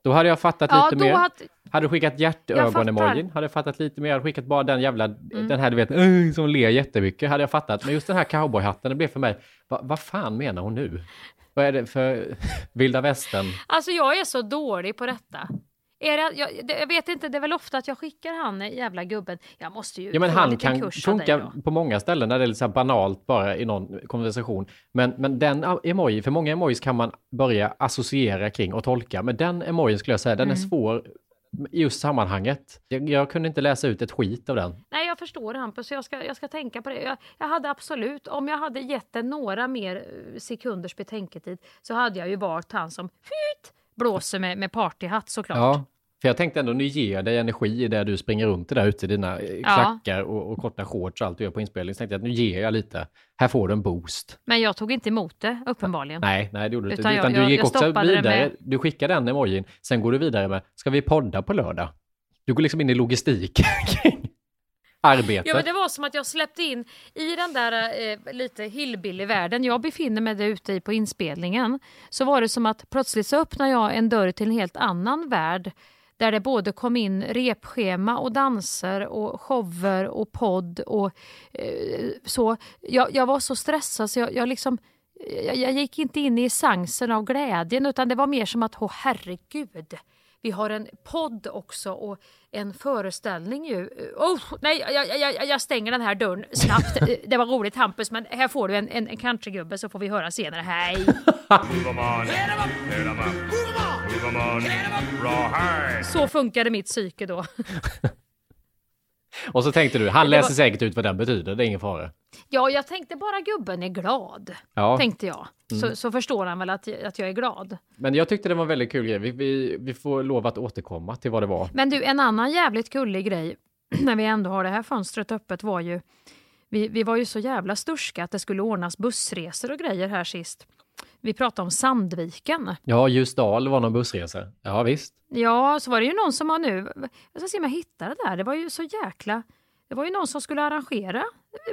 då hade jag fattat Ja, lite mer. hade- Hade du skickat hjärtögon-emojin. Mm. hade jag fattat lite mer. Hade skickat bara den jävla, den här du vet, som ler jättemycket, hade jag fattat. Men just den här cowboyhatten, det blev för mig, va, vad fan menar hon nu? Vad är det för vilda västern? Alltså jag är så dålig på detta. Är det, jag, det, jag vet inte, det är väl ofta att jag skickar han eh, jävla gubben. Jag måste ju Ja, men han kan funka på många ställen när det är lite så här banalt bara i någon konversation. Men, men den emoji, för många emojis kan man börja associera kring och tolka. Men den emojin skulle jag säga, den är Mm. svår i just sammanhanget. Jag, jag kunde inte läsa ut ett skit av den. Nej, jag förstår Hampus, jag ska, jag ska tänka på det. Jag, jag hade absolut, om jag hade gett den några mer eh, sekunders betänketid så hade jag ju valt han som fyt, blåser med, med partyhatt såklart. Ja, för jag tänkte ändå, nu ger jag dig energi i det du springer runt i där ute i dina eh, Ja. klackar och, och korta shorts och allt du gör på inspelning. Så tänkte jag att nu ger jag lite. Här får du en boost. Men jag tog inte emot det, uppenbarligen. Nej, nej det gjorde du inte. Utan jag- Utan du jag- gick jag också vidare. Du skickar den emojin, sen går du vidare med, ska vi podda på lördag? Du går liksom in i logistik kring arbetet. Ja, men det var som att jag släppte in i den där eh, lite hillbilly-världen jag befinner mig där ute i på inspelningen. Så var det som att plötsligt så öppnade jag en dörr till en helt annan värld. Där det både kom in repschema och danser och shower och podd och eh, så. Jag, jag var så stressad så jag, jag liksom jag, jag gick inte in i essensen av glädjen utan det var mer som att, åh herregud, vi har en podd också och en föreställning ju. Oh, nej, jag, jag, jag, jag stänger den här dörren snabbt. Det var roligt Hampus, men här får du en, en, en countrygubbe så får vi höra senare. Hej! Så funkade mitt psyke då. Och så tänkte du, han läser var- säkert ut vad den betyder, det är ingen fara. Ja, jag tänkte bara gubben är glad. Ja. Tänkte jag. Så, Mm. så förstår han väl att, jag- att jag är glad. Men jag tyckte det var en väldigt kul grej. Vi, vi, vi får lov att återkomma till vad det var. Men du, en annan jävligt gullig grej när vi ändå har det här fönstret öppet var ju vi, vi var ju så jävla sturska att det skulle ordnas bussresor och grejer här sist. Vi pratade om Sandviken. Ja, Ljusdal var någon bussresa. Ja, visst. Ja, så var det ju någon som har nu, jag ska se om jag hittar det där, det var ju så jäkla, det var ju någon som skulle arrangera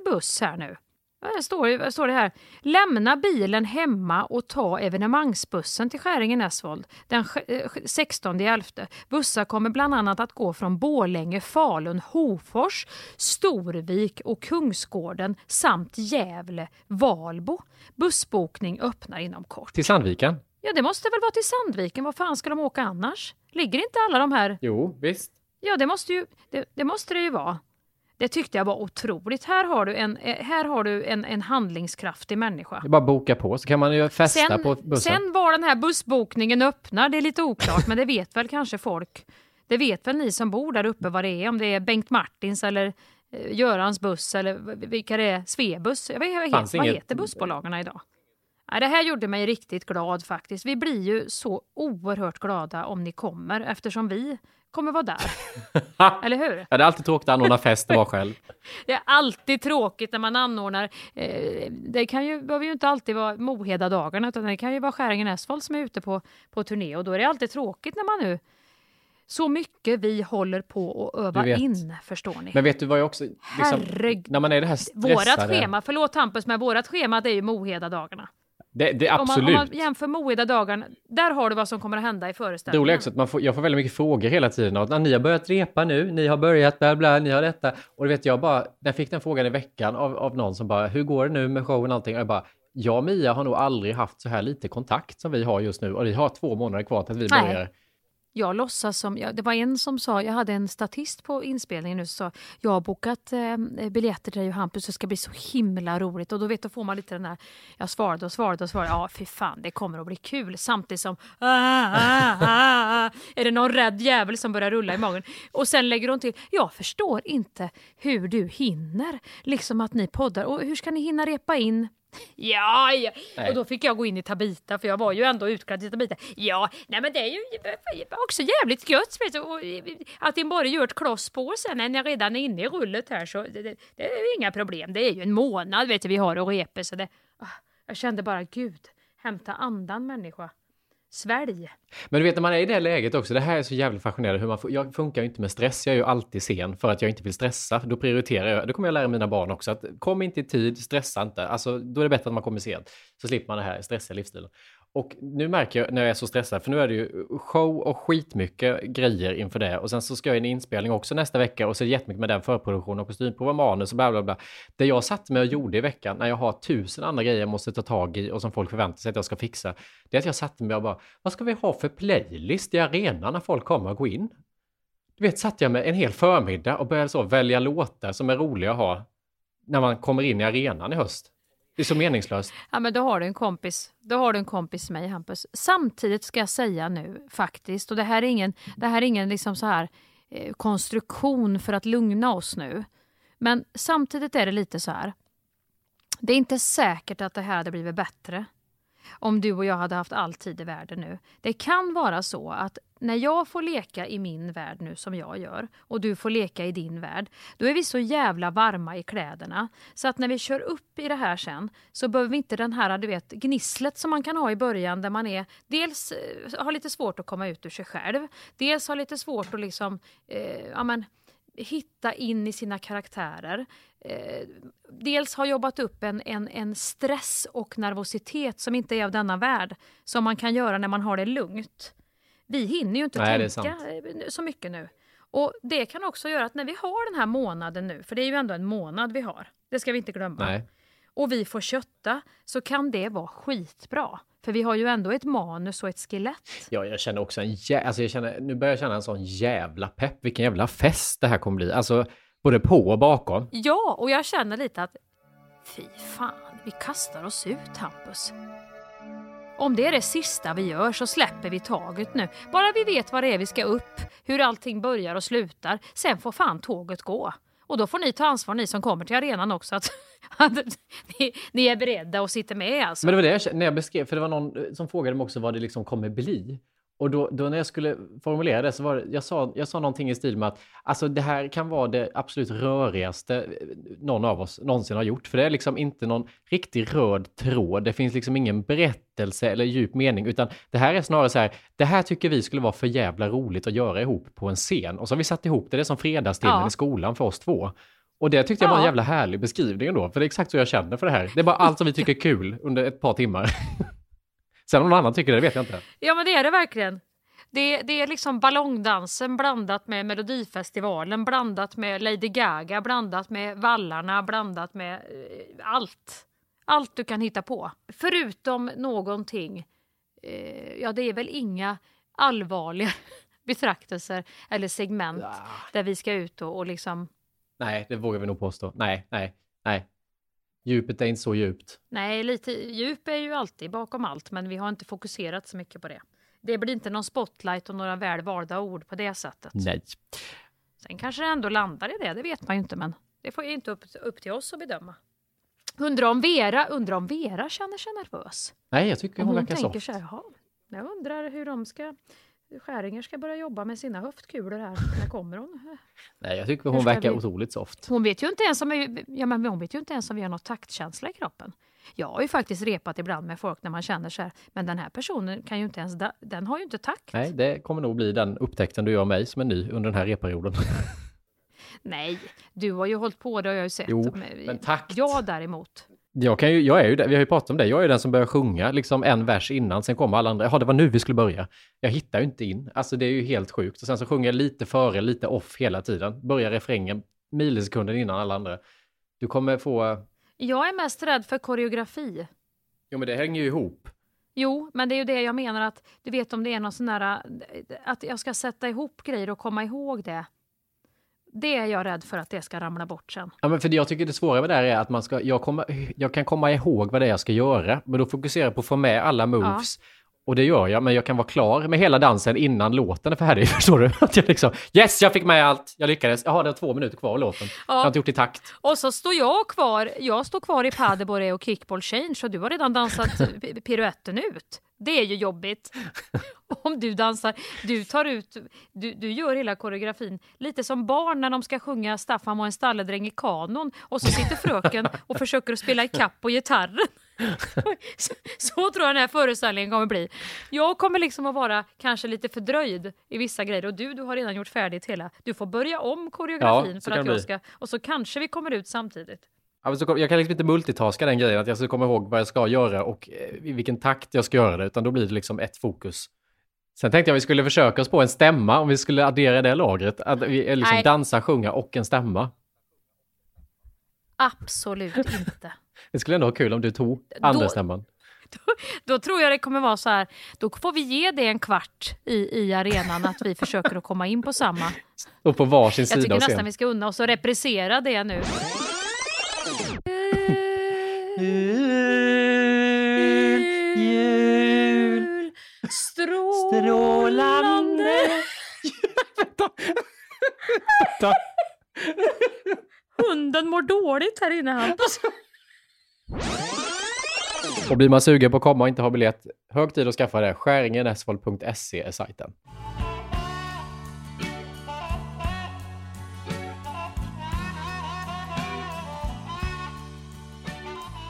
buss här nu. Det står, står det här, lämna bilen hemma och ta evenemangsbussen till Skäringen Esvold den sj- eh, 16 11. Bussar kommer bland annat att gå från Borlänge, Falun, Hofors, Storvik och Kungsgården samt Gävle, Valbo. Bussbokning öppnar inom kort. Till Sandviken. Ja, det måste väl vara till Sandviken. Var fan ska de åka annars? Ligger inte alla de här... Jo, visst. Ja, det måste, ju, det, det måste det ju vara. Det tyckte jag var otroligt. Här har du en, eh, här har du en, en handlingskraftig människa. Det är bara boka på så kan man ju festa Sen, på bussen. sen var den här bussbokningen öppnar, det är lite oklart, men det vet väl kanske folk. Det vet väl ni som bor där uppe vad det är, om det är Bengt Martins eller eh, Görans buss eller vilka det är, Svebus. Jag vet, vad, Fanns heter, vad inget- heter bussbolagen idag? Ja, det här gjorde mig riktigt glad faktiskt. Vi blir ju så oerhört glada om ni kommer eftersom vi kommer vara där. Eller hur? Ja, det är alltid tråkigt att anordna fest och vara själv. Det är alltid tråkigt när man anordnar, eh, det kan ju, behöver ju inte alltid vara Moheda-dagarna utan det kan ju vara Skäringen Esvold som är ute på, på turné och då är det alltid tråkigt när man nu så mycket vi håller på att öva in, förstår ni. Men vet du vad jag också... Liksom, Herregud. när man är det här stressade... Vårat schema, förlåt Hampus, men vårat schema det är ju Moheda-dagarna. Det, det, Om man, absolut. om man jämför Moheda-dagarna, där har du vad som kommer att hända i Det föreställningen. roliga är också att man får, jag får väldigt mycket frågor hela tiden. Att ni har börjat repa nu, ni har börjat bla bla, ni har detta. Och vet, jag bara, jag fick den frågan i veckan av, av någon som bara, hur går det nu med showen och allting? Och jag bara, jag och Mia har nog aldrig haft så här lite kontakt som vi har just nu. Och vi har två månader kvar till att vi Nej. Jag låtsas som, jag, det var en som sa, jag hade en statist på inspelningen nu som sa, jag har bokat eh, biljetter till dig och Hampus, det ska bli så himla roligt. Och då vet du, får man lite den där, jag svarade och svarade och svarade, ja fy fan det kommer att bli kul. Samtidigt som, ah ah, ah, ah, ah, är det någon rädd jävel som börjar rulla i magen. Och sen lägger hon till, jag förstår inte hur du hinner, liksom att ni poddar, och hur ska ni hinna repa in Ja, ja. Nej. och då fick jag gå in i Tabita för jag var ju ändå utklädd till Tabita. Ja, nej men det är ju också jävligt gött vet du. Och, att bara gör ett klossspår sen när jag redan är inne i rullet här så det, det, det är inga problem. Det är ju en månad vet du vi har att repa så det, ah, jag kände bara gud, hämta andan människa. Svälj. Men du vet när man är i det här läget också, det här är så jävla fascinerande hur man jag funkar ju inte med stress, jag är ju alltid sen för att jag inte vill stressa. Då prioriterar jag, det kommer jag lära mina barn också, att kom inte i tid, stressa inte. Alltså då är det bättre att man kommer sent, så slipper man det här stressiga livsstilen. Och nu märker jag när jag är så stressad, för nu är det ju show och skitmycket grejer inför det. Och sen så ska jag en inspelning också nästa vecka och så är det jättemycket med den förproduktionen och kostymprov och manus och bla bla bla. Det jag satte mig och gjorde i veckan när jag har tusen andra grejer jag måste ta tag i och som folk förväntar sig att jag ska fixa. Det är att jag satte mig och bara, vad ska vi ha för playlist i arenan när folk kommer och går in? Du vet, satt jag med en hel förmiddag och började så välja låtar som är roliga att ha när man kommer in i arenan i höst. Det är så meningslöst. Ja, men då har du en kompis. Då har du en kompis med mig, Hampus. Samtidigt ska jag säga nu faktiskt, och det här är ingen, det här är ingen liksom så här eh, konstruktion för att lugna oss nu. Men samtidigt är det lite så här. Det är inte säkert att det här hade blivit bättre om du och jag hade haft all tid i världen nu. Det kan vara så att när jag får leka i min värld nu som jag gör och du får leka i din värld, då är vi så jävla varma i kläderna så att när vi kör upp i det här sen så behöver vi inte den här du vet, gnisslet som man kan ha i början där man är dels eh, har lite svårt att komma ut ur sig själv, dels har lite svårt att liksom, eh, ja men, hitta in i sina karaktärer. Eh, dels har jobbat upp en, en, en stress och nervositet som inte är av denna värld, som man kan göra när man har det lugnt. Vi hinner ju inte Nej, tänka eh, så mycket nu. Och Det kan också göra att när vi har den här månaden nu, för det är ju ändå en månad vi har, det ska vi inte glömma. Nej. Och vi får kötta, så kan det vara skitbra. För vi har ju ändå ett manus och ett skelett. Ja, jag känner också en jä... alltså jag känner, nu börjar jag känna en sån jävla pepp. Vilken jävla fest det här kommer bli. Alltså, både på och bakom. Ja, och jag känner lite att fy fan, vi kastar oss ut Hampus. Om det är det sista vi gör så släpper vi taget nu. Bara vi vet vad det är vi ska upp, hur allting börjar och slutar. Sen får fan tåget gå. Och då får ni ta ansvar, ni som kommer till arenan också, att, att ni, ni är beredda och sitter med alltså. Men det var det jag kände, när jag beskrev, för det var någon eh, som frågade mig också vad det liksom kommer bli. Och då, då när jag skulle formulera det så var det, jag sa, jag sa någonting i stil med att alltså det här kan vara det absolut rörigaste någon av oss någonsin har gjort. För det är liksom inte någon riktig röd tråd. Det finns liksom ingen berättelse eller djup mening, utan det här är snarare så här, det här tycker vi skulle vara för jävla roligt att göra ihop på en scen. Och så har vi satt ihop det, det är som fredagstimmen Ja. i skolan för oss två. Och det tyckte jag var en jävla härlig beskrivning ändå, för det är exakt så jag känner för det här. Det är bara allt som vi tycker är kul under ett par timmar. Sen om någon annan tycker det, det vet jag inte. Ja men det är det verkligen. Det, det är liksom ballongdansen blandat med Melodifestivalen, blandat med Lady Gaga, blandat med Vallarna, blandat med eh, allt. Allt du kan hitta på. Förutom någonting, eh, ja det är väl inga allvarliga betraktelser eller segment där vi ska ut och, och liksom, Nej, det vågar vi nog påstå. Nej, nej, nej. Djupet är inte så djupt. nej lite djup är ju alltid bakom allt men vi har inte fokuserat så mycket på det. Det blir inte någon spotlight och några väl valda ord på det sättet. Nej. Sen kanske det ändå landar i det, det vet man ju inte men det får ju inte upp, upp till oss att bedöma. Undrar om Vera, undrar om Vera känner sig nervös? Nej, jag tycker hon, hon verkar soft. så här, "Jaha, jag undrar hur de ska Skäringer ska börja jobba med sina höftkulor här. När kommer hon? Nej, jag tycker hon verkar vi- otroligt soft. Hon vet ju inte ens om vi, ja, men hon vet ju inte ens om vi har något taktkänsla i kroppen. Jag har ju faktiskt repat ibland med folk när man känner så här, men den här personen kan ju inte ens, da- den har ju inte takt. Nej, det kommer nog bli den upptäckten du gör mig som är ny under den här reperioden. Nej, du har ju hållit på, det har jag ju sett. Jo, men takt. Jag däremot. Jag, kan ju, jag är ju där, vi har ju pratat om det, jag är ju den som börjar sjunga liksom en vers innan, sen kommer alla andra. Jaha, det var nu vi skulle börja. Jag hittar ju inte in. Alltså det är ju helt sjukt. Och sen så sjunger jag lite före, lite off hela tiden. Börjar refrängen millisekunden innan alla andra. Du kommer få... Jag är mest rädd för koreografi. Jo, men det hänger ju ihop. Jo, men det är ju det jag menar att du vet om det är någon sån där att jag ska sätta ihop grejer och komma ihåg det. Det är jag rädd för att det ska ramla bort sen. Ja, men för det jag tycker det svåra med det här är att man ska, jag, kommer, jag kan komma ihåg vad det är jag ska göra, men då fokuserar jag på att få med alla moves. Och det gör jag, men jag kan vara klar med hela dansen innan låten är färdig. Förstår du? Att jag liksom, yes, jag fick med allt, jag lyckades. Jaha, det har två minuter kvar av låten. Jag har inte gjort i takt. Och så står jag kvar, jag står kvar i padelboré och kickball change och du har redan dansat pi- piruetten ut. Det är ju jobbigt. Om du dansar, du tar ut, du, du gör hela koreografin lite som barn när de ska sjunga Staffan var en stalledräng i kanon och så sitter fröken och försöker att spela ikapp på gitarren. Så, så tror jag den här föreställningen kommer bli. Jag kommer liksom att vara kanske lite fördröjd i vissa grejer och du, du har redan gjort färdigt hela. Du får börja om koreografin Ja, så för att jag ska, och så kanske vi kommer ut samtidigt. Så jag kan liksom inte multitaska den grejen, att jag ska komma ihåg vad jag ska göra och eh, i vilken takt jag ska göra det, utan då blir det liksom ett fokus. Sen tänkte jag vi skulle försöka oss på en stämma, om vi skulle addera det lagret. Att vi liksom Nej. dansa, sjunga och en stämma. Absolut inte. Det skulle ändå vara kul om du tog andra stämman. Då tror jag det kommer vara så här, då får vi ge det en kvart i, i arenan att vi försöker att komma in på samma. Och på varsin Jag sida tycker av nästan vi ska unna oss att reprisera det nu. Strålande. Hunden mår dåligt här inne Hampus. Och blir man sugen på att komma och inte ha biljett, hög tid att skaffa det. Skäringenesvold.se är sajten.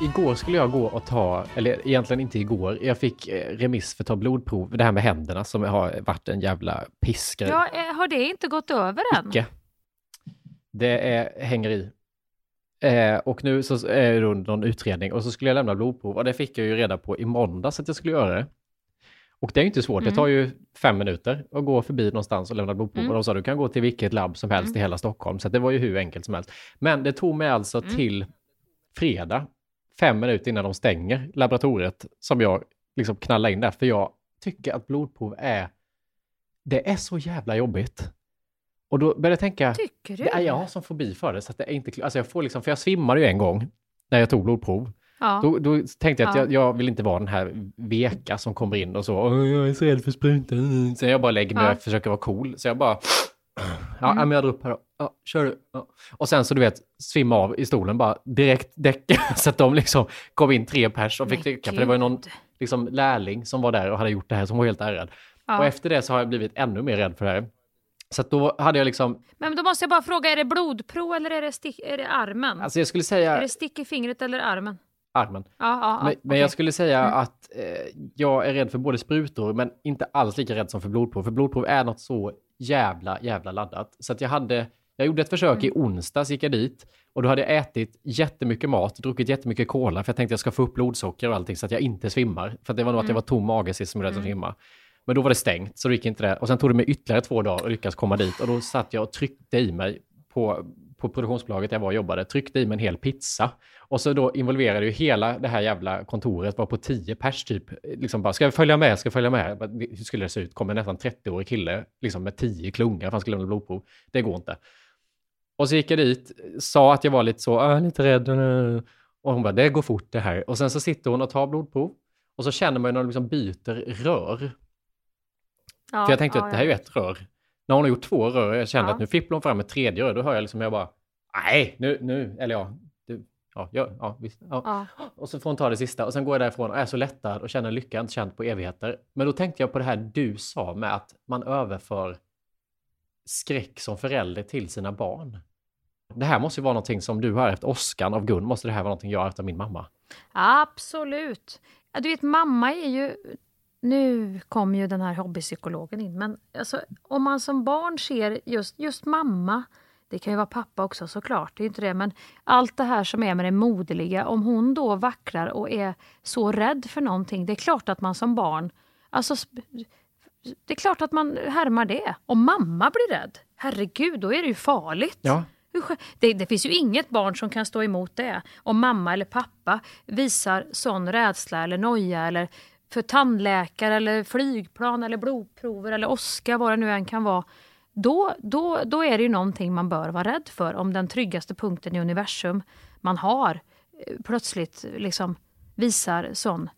Igår skulle jag gå och ta, eller egentligen inte igår, jag fick eh, remiss för att ta blodprov. Det här med händerna som har varit en jävla pissgrej. Ja, eh, har det inte gått över än? Icke. Det är, hänger i. Eh, och nu så är det då någon utredning och så skulle jag lämna blodprov och det fick jag ju reda på i måndags att jag skulle göra det. Och det är ju inte svårt, det Mm. tar ju fem minuter att gå förbi någonstans och lämna blodprov. Mm. Och de sa du kan gå till vilket labb som helst i hela Stockholm, så det var ju hur enkelt som helst. Men det tog mig alltså Mm. till fredag, fem minuter innan de stänger laboratoriet, som jag liksom knallade in där, för jag tycker att blodprov är, det är så jävla jobbigt. Och då började jag tänka, Tycker du? det är jag som fobi för det, så det är inte alltså jag får liksom, för jag svimmade ju en gång när jag tog blodprov. Ja. Då, då tänkte jag att Ja. jag, jag vill inte vara den här veka som kommer in och så, "Åh, jag är så rädd för sprutan. Så jag bara lägger mig Ja. Och försöker vara cool. Så jag bara, ja, men jag drar upp här då. Ja, kör du. Ja. Och sen så du vet, svimma av i stolen bara direkt däcka. Så att de liksom kom in tre pers och fick Men dricka. För det var ju någon liksom, lärling som var där och hade gjort det här som var helt ärrad. Ja. Och efter det så har jag blivit ännu mer rädd för det här. Så att då hade jag liksom, Men då måste jag bara fråga, är det blodprov eller är det, stick, är det armen? alltså jag skulle Är säga det stick i fingret eller armen? armen. Ja, ja, ja, Men, men okej. jag skulle säga Mm. att eh, jag är rädd för både sprutor, men inte alls lika rädd som för blodprov. För blodprov är något så jävla, jävla laddat. Så att jag hade, jag gjorde ett försök i Mm. onsdags, gick jag dit. Och då hade jag ätit jättemycket mat, druckit jättemycket cola, för jag tänkte jag ska få upp blodsocker och allting så att jag inte svimmar. För det var nog att jag Mm. var tom mage sist som jag rädd att svimma. Men då var det stängt, så då gick inte det. Och sen tog det mig ytterligare två dagar att lyckas komma dit. Och då satt jag och tryckte i mig på, på produktionsbolaget där jag var och jobbade, tryckte i mig en hel pizza. Och så då involverade ju hela det här jävla kontoret, var på tio pers typ. Liksom bara, ska jag följa med, ska jag följa med? Hur skulle det se ut? Kommer nästan 30-årig kille liksom med tio klungar för han skulle lämna blodprov. Det går inte. Och så gick jag dit, sa att jag var lite så, äh, lite rädd. äh." Och hon bara, det går fort det här. Och sen så sitter hon och tar blodprov. Och så känner man ju när de liksom byter rör. Ja, För jag tänkte ja, att det här är ju ett rör. När hon har gjort två rör och jag kände Ja. att nu fipplar hon fram ett tredje rör, då hör jag liksom, jag bara, nej, nu, nu, eller ja, det, Ja, ja, ja, visst. Ja. Ja. Och så får hon ta det sista och sen går jag därifrån och är så lättad och känner lycka jag inte känt på evigheter. Men då tänkte jag på det här du sa med att man överför skräck som förälder till sina barn. Det här måste ju vara någonting som du har efter Oscar av Gun. Måste det här vara någonting jag har efter min mamma? Absolut. Du vet, mamma är ju... Nu kom ju den här hobbypsykologen in, men alltså, om man som barn ser just, just mamma, det kan ju vara pappa också såklart, det är inte det, men allt det här som är med det moderliga, om hon då vacklar och är så rädd för någonting, det är klart att man som barn, alltså det är klart att man härmar det. Om mamma blir rädd, herregud, då är det ju farligt. Ja. Det, det finns ju inget barn som kan stå emot det. Om mamma eller pappa visar sån rädsla eller noja eller för tandläkare eller flygplan eller blodprover eller åska, vad det nu än kan vara. Då, då, då är det ju någonting man bör vara rädd för. Om den tryggaste punkten i universum man har eh, plötsligt liksom visar sån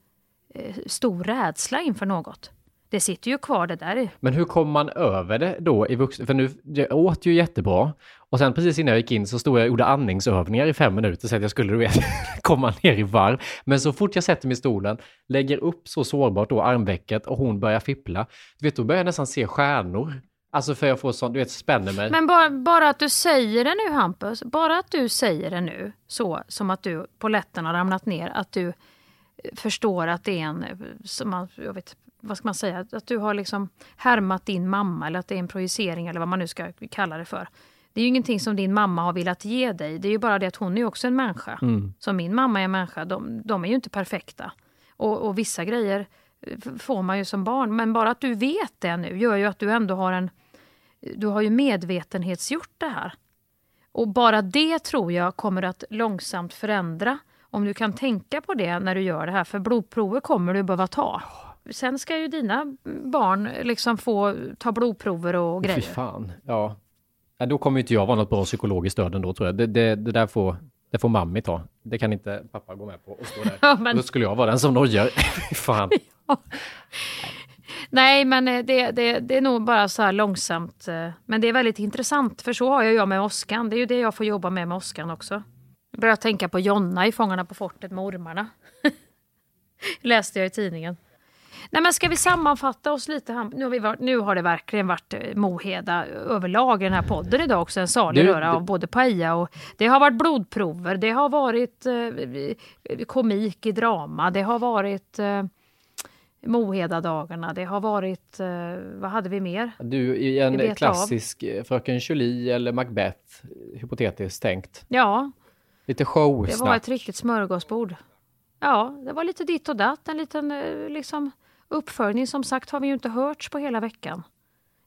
eh, stor rädsla inför något. Det sitter ju kvar det där. Men hur kommer man över det då i vuxen... För nu, jag åt ju jättebra. Och sen precis innan jag gick in så stod jag och gjorde andningsövningar i fem minuter så att jag skulle, du vet, komma ner i varv. Men så fort jag sätter mig i stolen, lägger upp så sårbart då armvecket och hon börjar fippla, du vet, då börjar jag nästan se stjärnor. Alltså för jag får sån, du vet, spänner mig. Men bara, bara att du säger det nu Hampus, bara att du säger det nu, så som att du på lätten har ramlat ner, att du eh, förstår att det är en, eh, som man, jag vet, vad ska man säga, att du har liksom härmat din mamma eller att det är en projicering eller vad man nu ska kalla det för. Det är ju ingenting som din mamma har velat ge dig, det är ju bara det att hon är också en människa. Som min mamma är en människa, de, de är ju inte perfekta. Och, och vissa grejer eh, får man ju som barn, men bara att du vet det nu gör ju att du ändå har en du har ju medvetenhetsgjort det här. Och bara det tror jag kommer att långsamt förändra. Om du kan tänka på det när du gör det här, för blodprover kommer du behöva ta. Sen ska ju dina barn liksom få ta blodprover och Fy grejer. fan, ja. ja. Då kommer inte jag vara något bra psykologiskt stöd ändå tror jag. Det, det, det där får, det får mammi ta. Det kan inte pappa gå med på och stå där. Ja, men- Då skulle jag vara den som nojar. Fy fan. Nej, men eh, det, det, det är nog bara så här långsamt. eh, Men det är väldigt intressant, för så har jag, jag med Oskan. Det är ju det jag får jobba med med Oskan också. Jag börjar tänka på Jonna i Fångarna på fortet med ormarna. Läste jag i tidningen. Nej, men ska vi sammanfatta oss lite? Nu har, vi varit, nu har det verkligen varit eh, Moheda överlag i den här podden idag också. En salig röra av både paella och... Det har varit blodprover, det har varit eh, komik i drama, det har varit... Eh, Mohedadagarna, det har varit, eh, vad hade vi mer? Du i en klassisk eh, Fröken Julie eller Macbeth, hypotetiskt tänkt. Ja, Lite det showsnack. var ett riktigt smörgåsbord. Ja, det var lite ditt och datt, en liten liksom, uppföljning. Som sagt har vi ju inte hörts på hela veckan.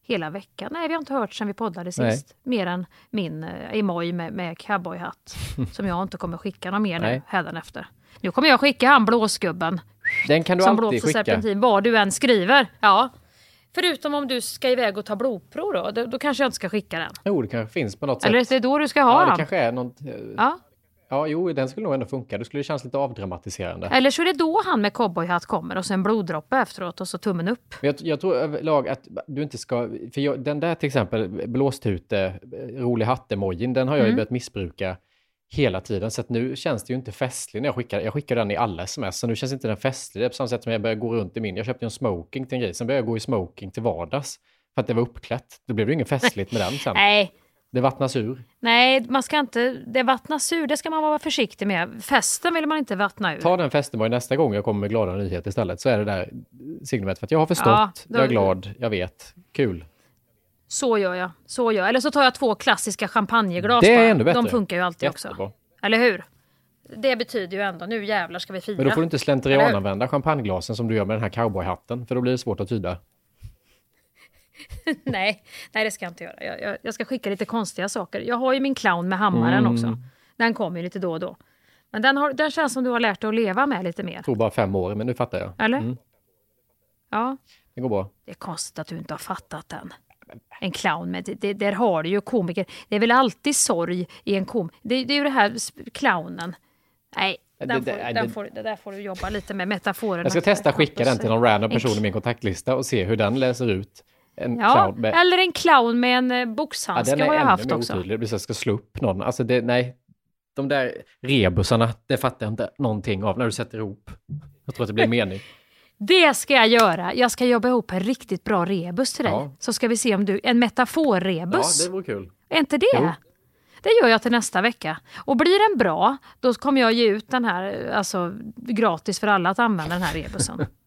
Hela veckan? Nej, vi har inte hört sedan vi poddade Nej. sist. Mer än min eh, emoj med, med cowboyhatt. som jag inte kommer skicka någon mer nu Nej. hädanefter. Nu kommer jag skicka han blåsgubben Den kan du som alltid blåser skicka. serpentin, vad du än skriver. Ja. Förutom om du ska iväg och ta blodprov då, då, då kanske jag inte ska skicka den. Jo, det kanske finns på något sätt. Eller är det då du ska ha ja, det den? kanske är något... eh, Ja. Ja, jo, den skulle nog ändå funka. Det skulle kännas lite avdramatiserande. Eller så är det då han med cowboyhatt kommer och sen bloddroppe efteråt och så tummen upp. Jag, jag tror överlag att du inte ska... För jag, den där till exempel, blåstute, rolig hatt-emojin, den har jag ju Mm. börjat missbruka hela tiden. Så att nu känns det ju inte festlig när jag skickar. Jag skickar den i alla sms, så nu känns inte den festlig. Det är på samma sätt som jag börjar gå runt i min. Jag köpte ju en smoking till en grej, sen började jag gå i smoking till vardags. För att det var uppklätt. Då blev det ju inget festligt med den sen. Nej, Det vattnas ur. nej, man ska inte... Det vattnas ur, det ska man vara försiktig med. Festen vill man inte vattna ur. Ta den festemoj nästa gång jag kommer med glada nyheter istället. Så är det där signumet för att jag har förstått, Ja, då- jag är glad, jag vet. Kul. Så gör jag. Så gör jag. Eller så tar jag två klassiska champagneglas Det är bara. ännu bättre. De funkar ju alltid Jättebra. också. Eller hur? Det betyder ju ändå, nu jävlar ska vi fira. Men då får du inte slentriananvända champagneglasen som du gör med den här cowboyhatten, för då blir det svårt att tyda. nej, nej, det ska jag inte göra. Jag, jag, jag ska skicka lite konstiga saker. Jag har ju min clown med hammaren Mm. också. Den kommer ju lite då och då. Men den, har, den känns som du har lärt dig att leva med lite mer. Jag tror bara fem år, men nu fattar jag. Eller? Mm, Ja, det går bra. det är konstigt att du inte har fattat den. En clown med, det, det, där har du ju komiker. Det är väl alltid sorg i en kom... Det, det är ju det här clownen. Nej, Det- den det- får, nej, den det- får, det där får du jobba lite med metaforerna. Jag ska testa skicka den till någon random person i min kontaktlista och se hur den läser ut. En Ja, clown med... eller en clown med en eh, Ja, boxhandske den är har jag haft mer också. otydlig. Det jag ska slå upp någon. Alltså det, nej. De där rebusarna, det fattar jag inte någonting av när du sätter ihop. Jag tror att det blir mening. Det ska jag göra. Jag ska jobba ihop en riktigt bra rebus till dig. Ja. Så ska vi se om du... En Ja, metaforrebus. det vore kul. Är inte det? Jo. Det gör jag till nästa vecka. Och blir den bra, då kommer jag ge ut den här alltså, gratis för alla att använda den här rebusen.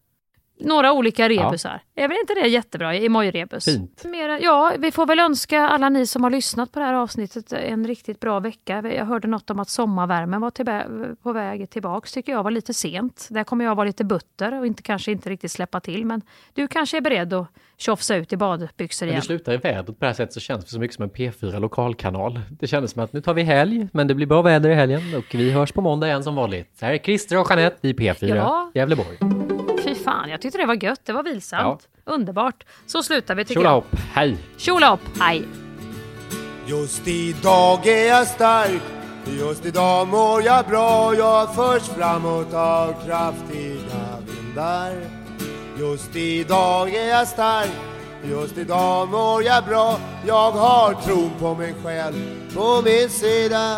Några olika rebusar. Är väl inte det jättebra? Emoji-rebus. Fint. Mera, ja, vi får väl önska alla ni som har lyssnat på det här avsnittet en riktigt bra vecka. Jag hörde något om att sommarvärmen var tillbä- på väg tillbaks. tycker jag var lite sent. Där kommer jag vara lite butter och inte, kanske inte riktigt släppa till. Men du kanske är beredd att tjofsa ut i badbyxor När igen. det slutar i vädret på det här sättet så känns det så mycket som en P4 lokalkanal. Det kändes som att nu tar vi helg, men det blir bra väder i helgen och vi hörs på måndag igen som vanligt. Här är Christer och Jeanette i P4 Ja. Gävleborg. Fan, jag tyckte det var gött. Det var vilsamt. Underbart. Så slutar vi tycker jag. Tjolahopp, hej! Tjolahopp, hej! Just idag är jag stark Just idag mår jag bra Jag förs framåt av kraftiga vindar Just idag är jag stark Just idag mår jag bra Jag har tron på mig själv på min sida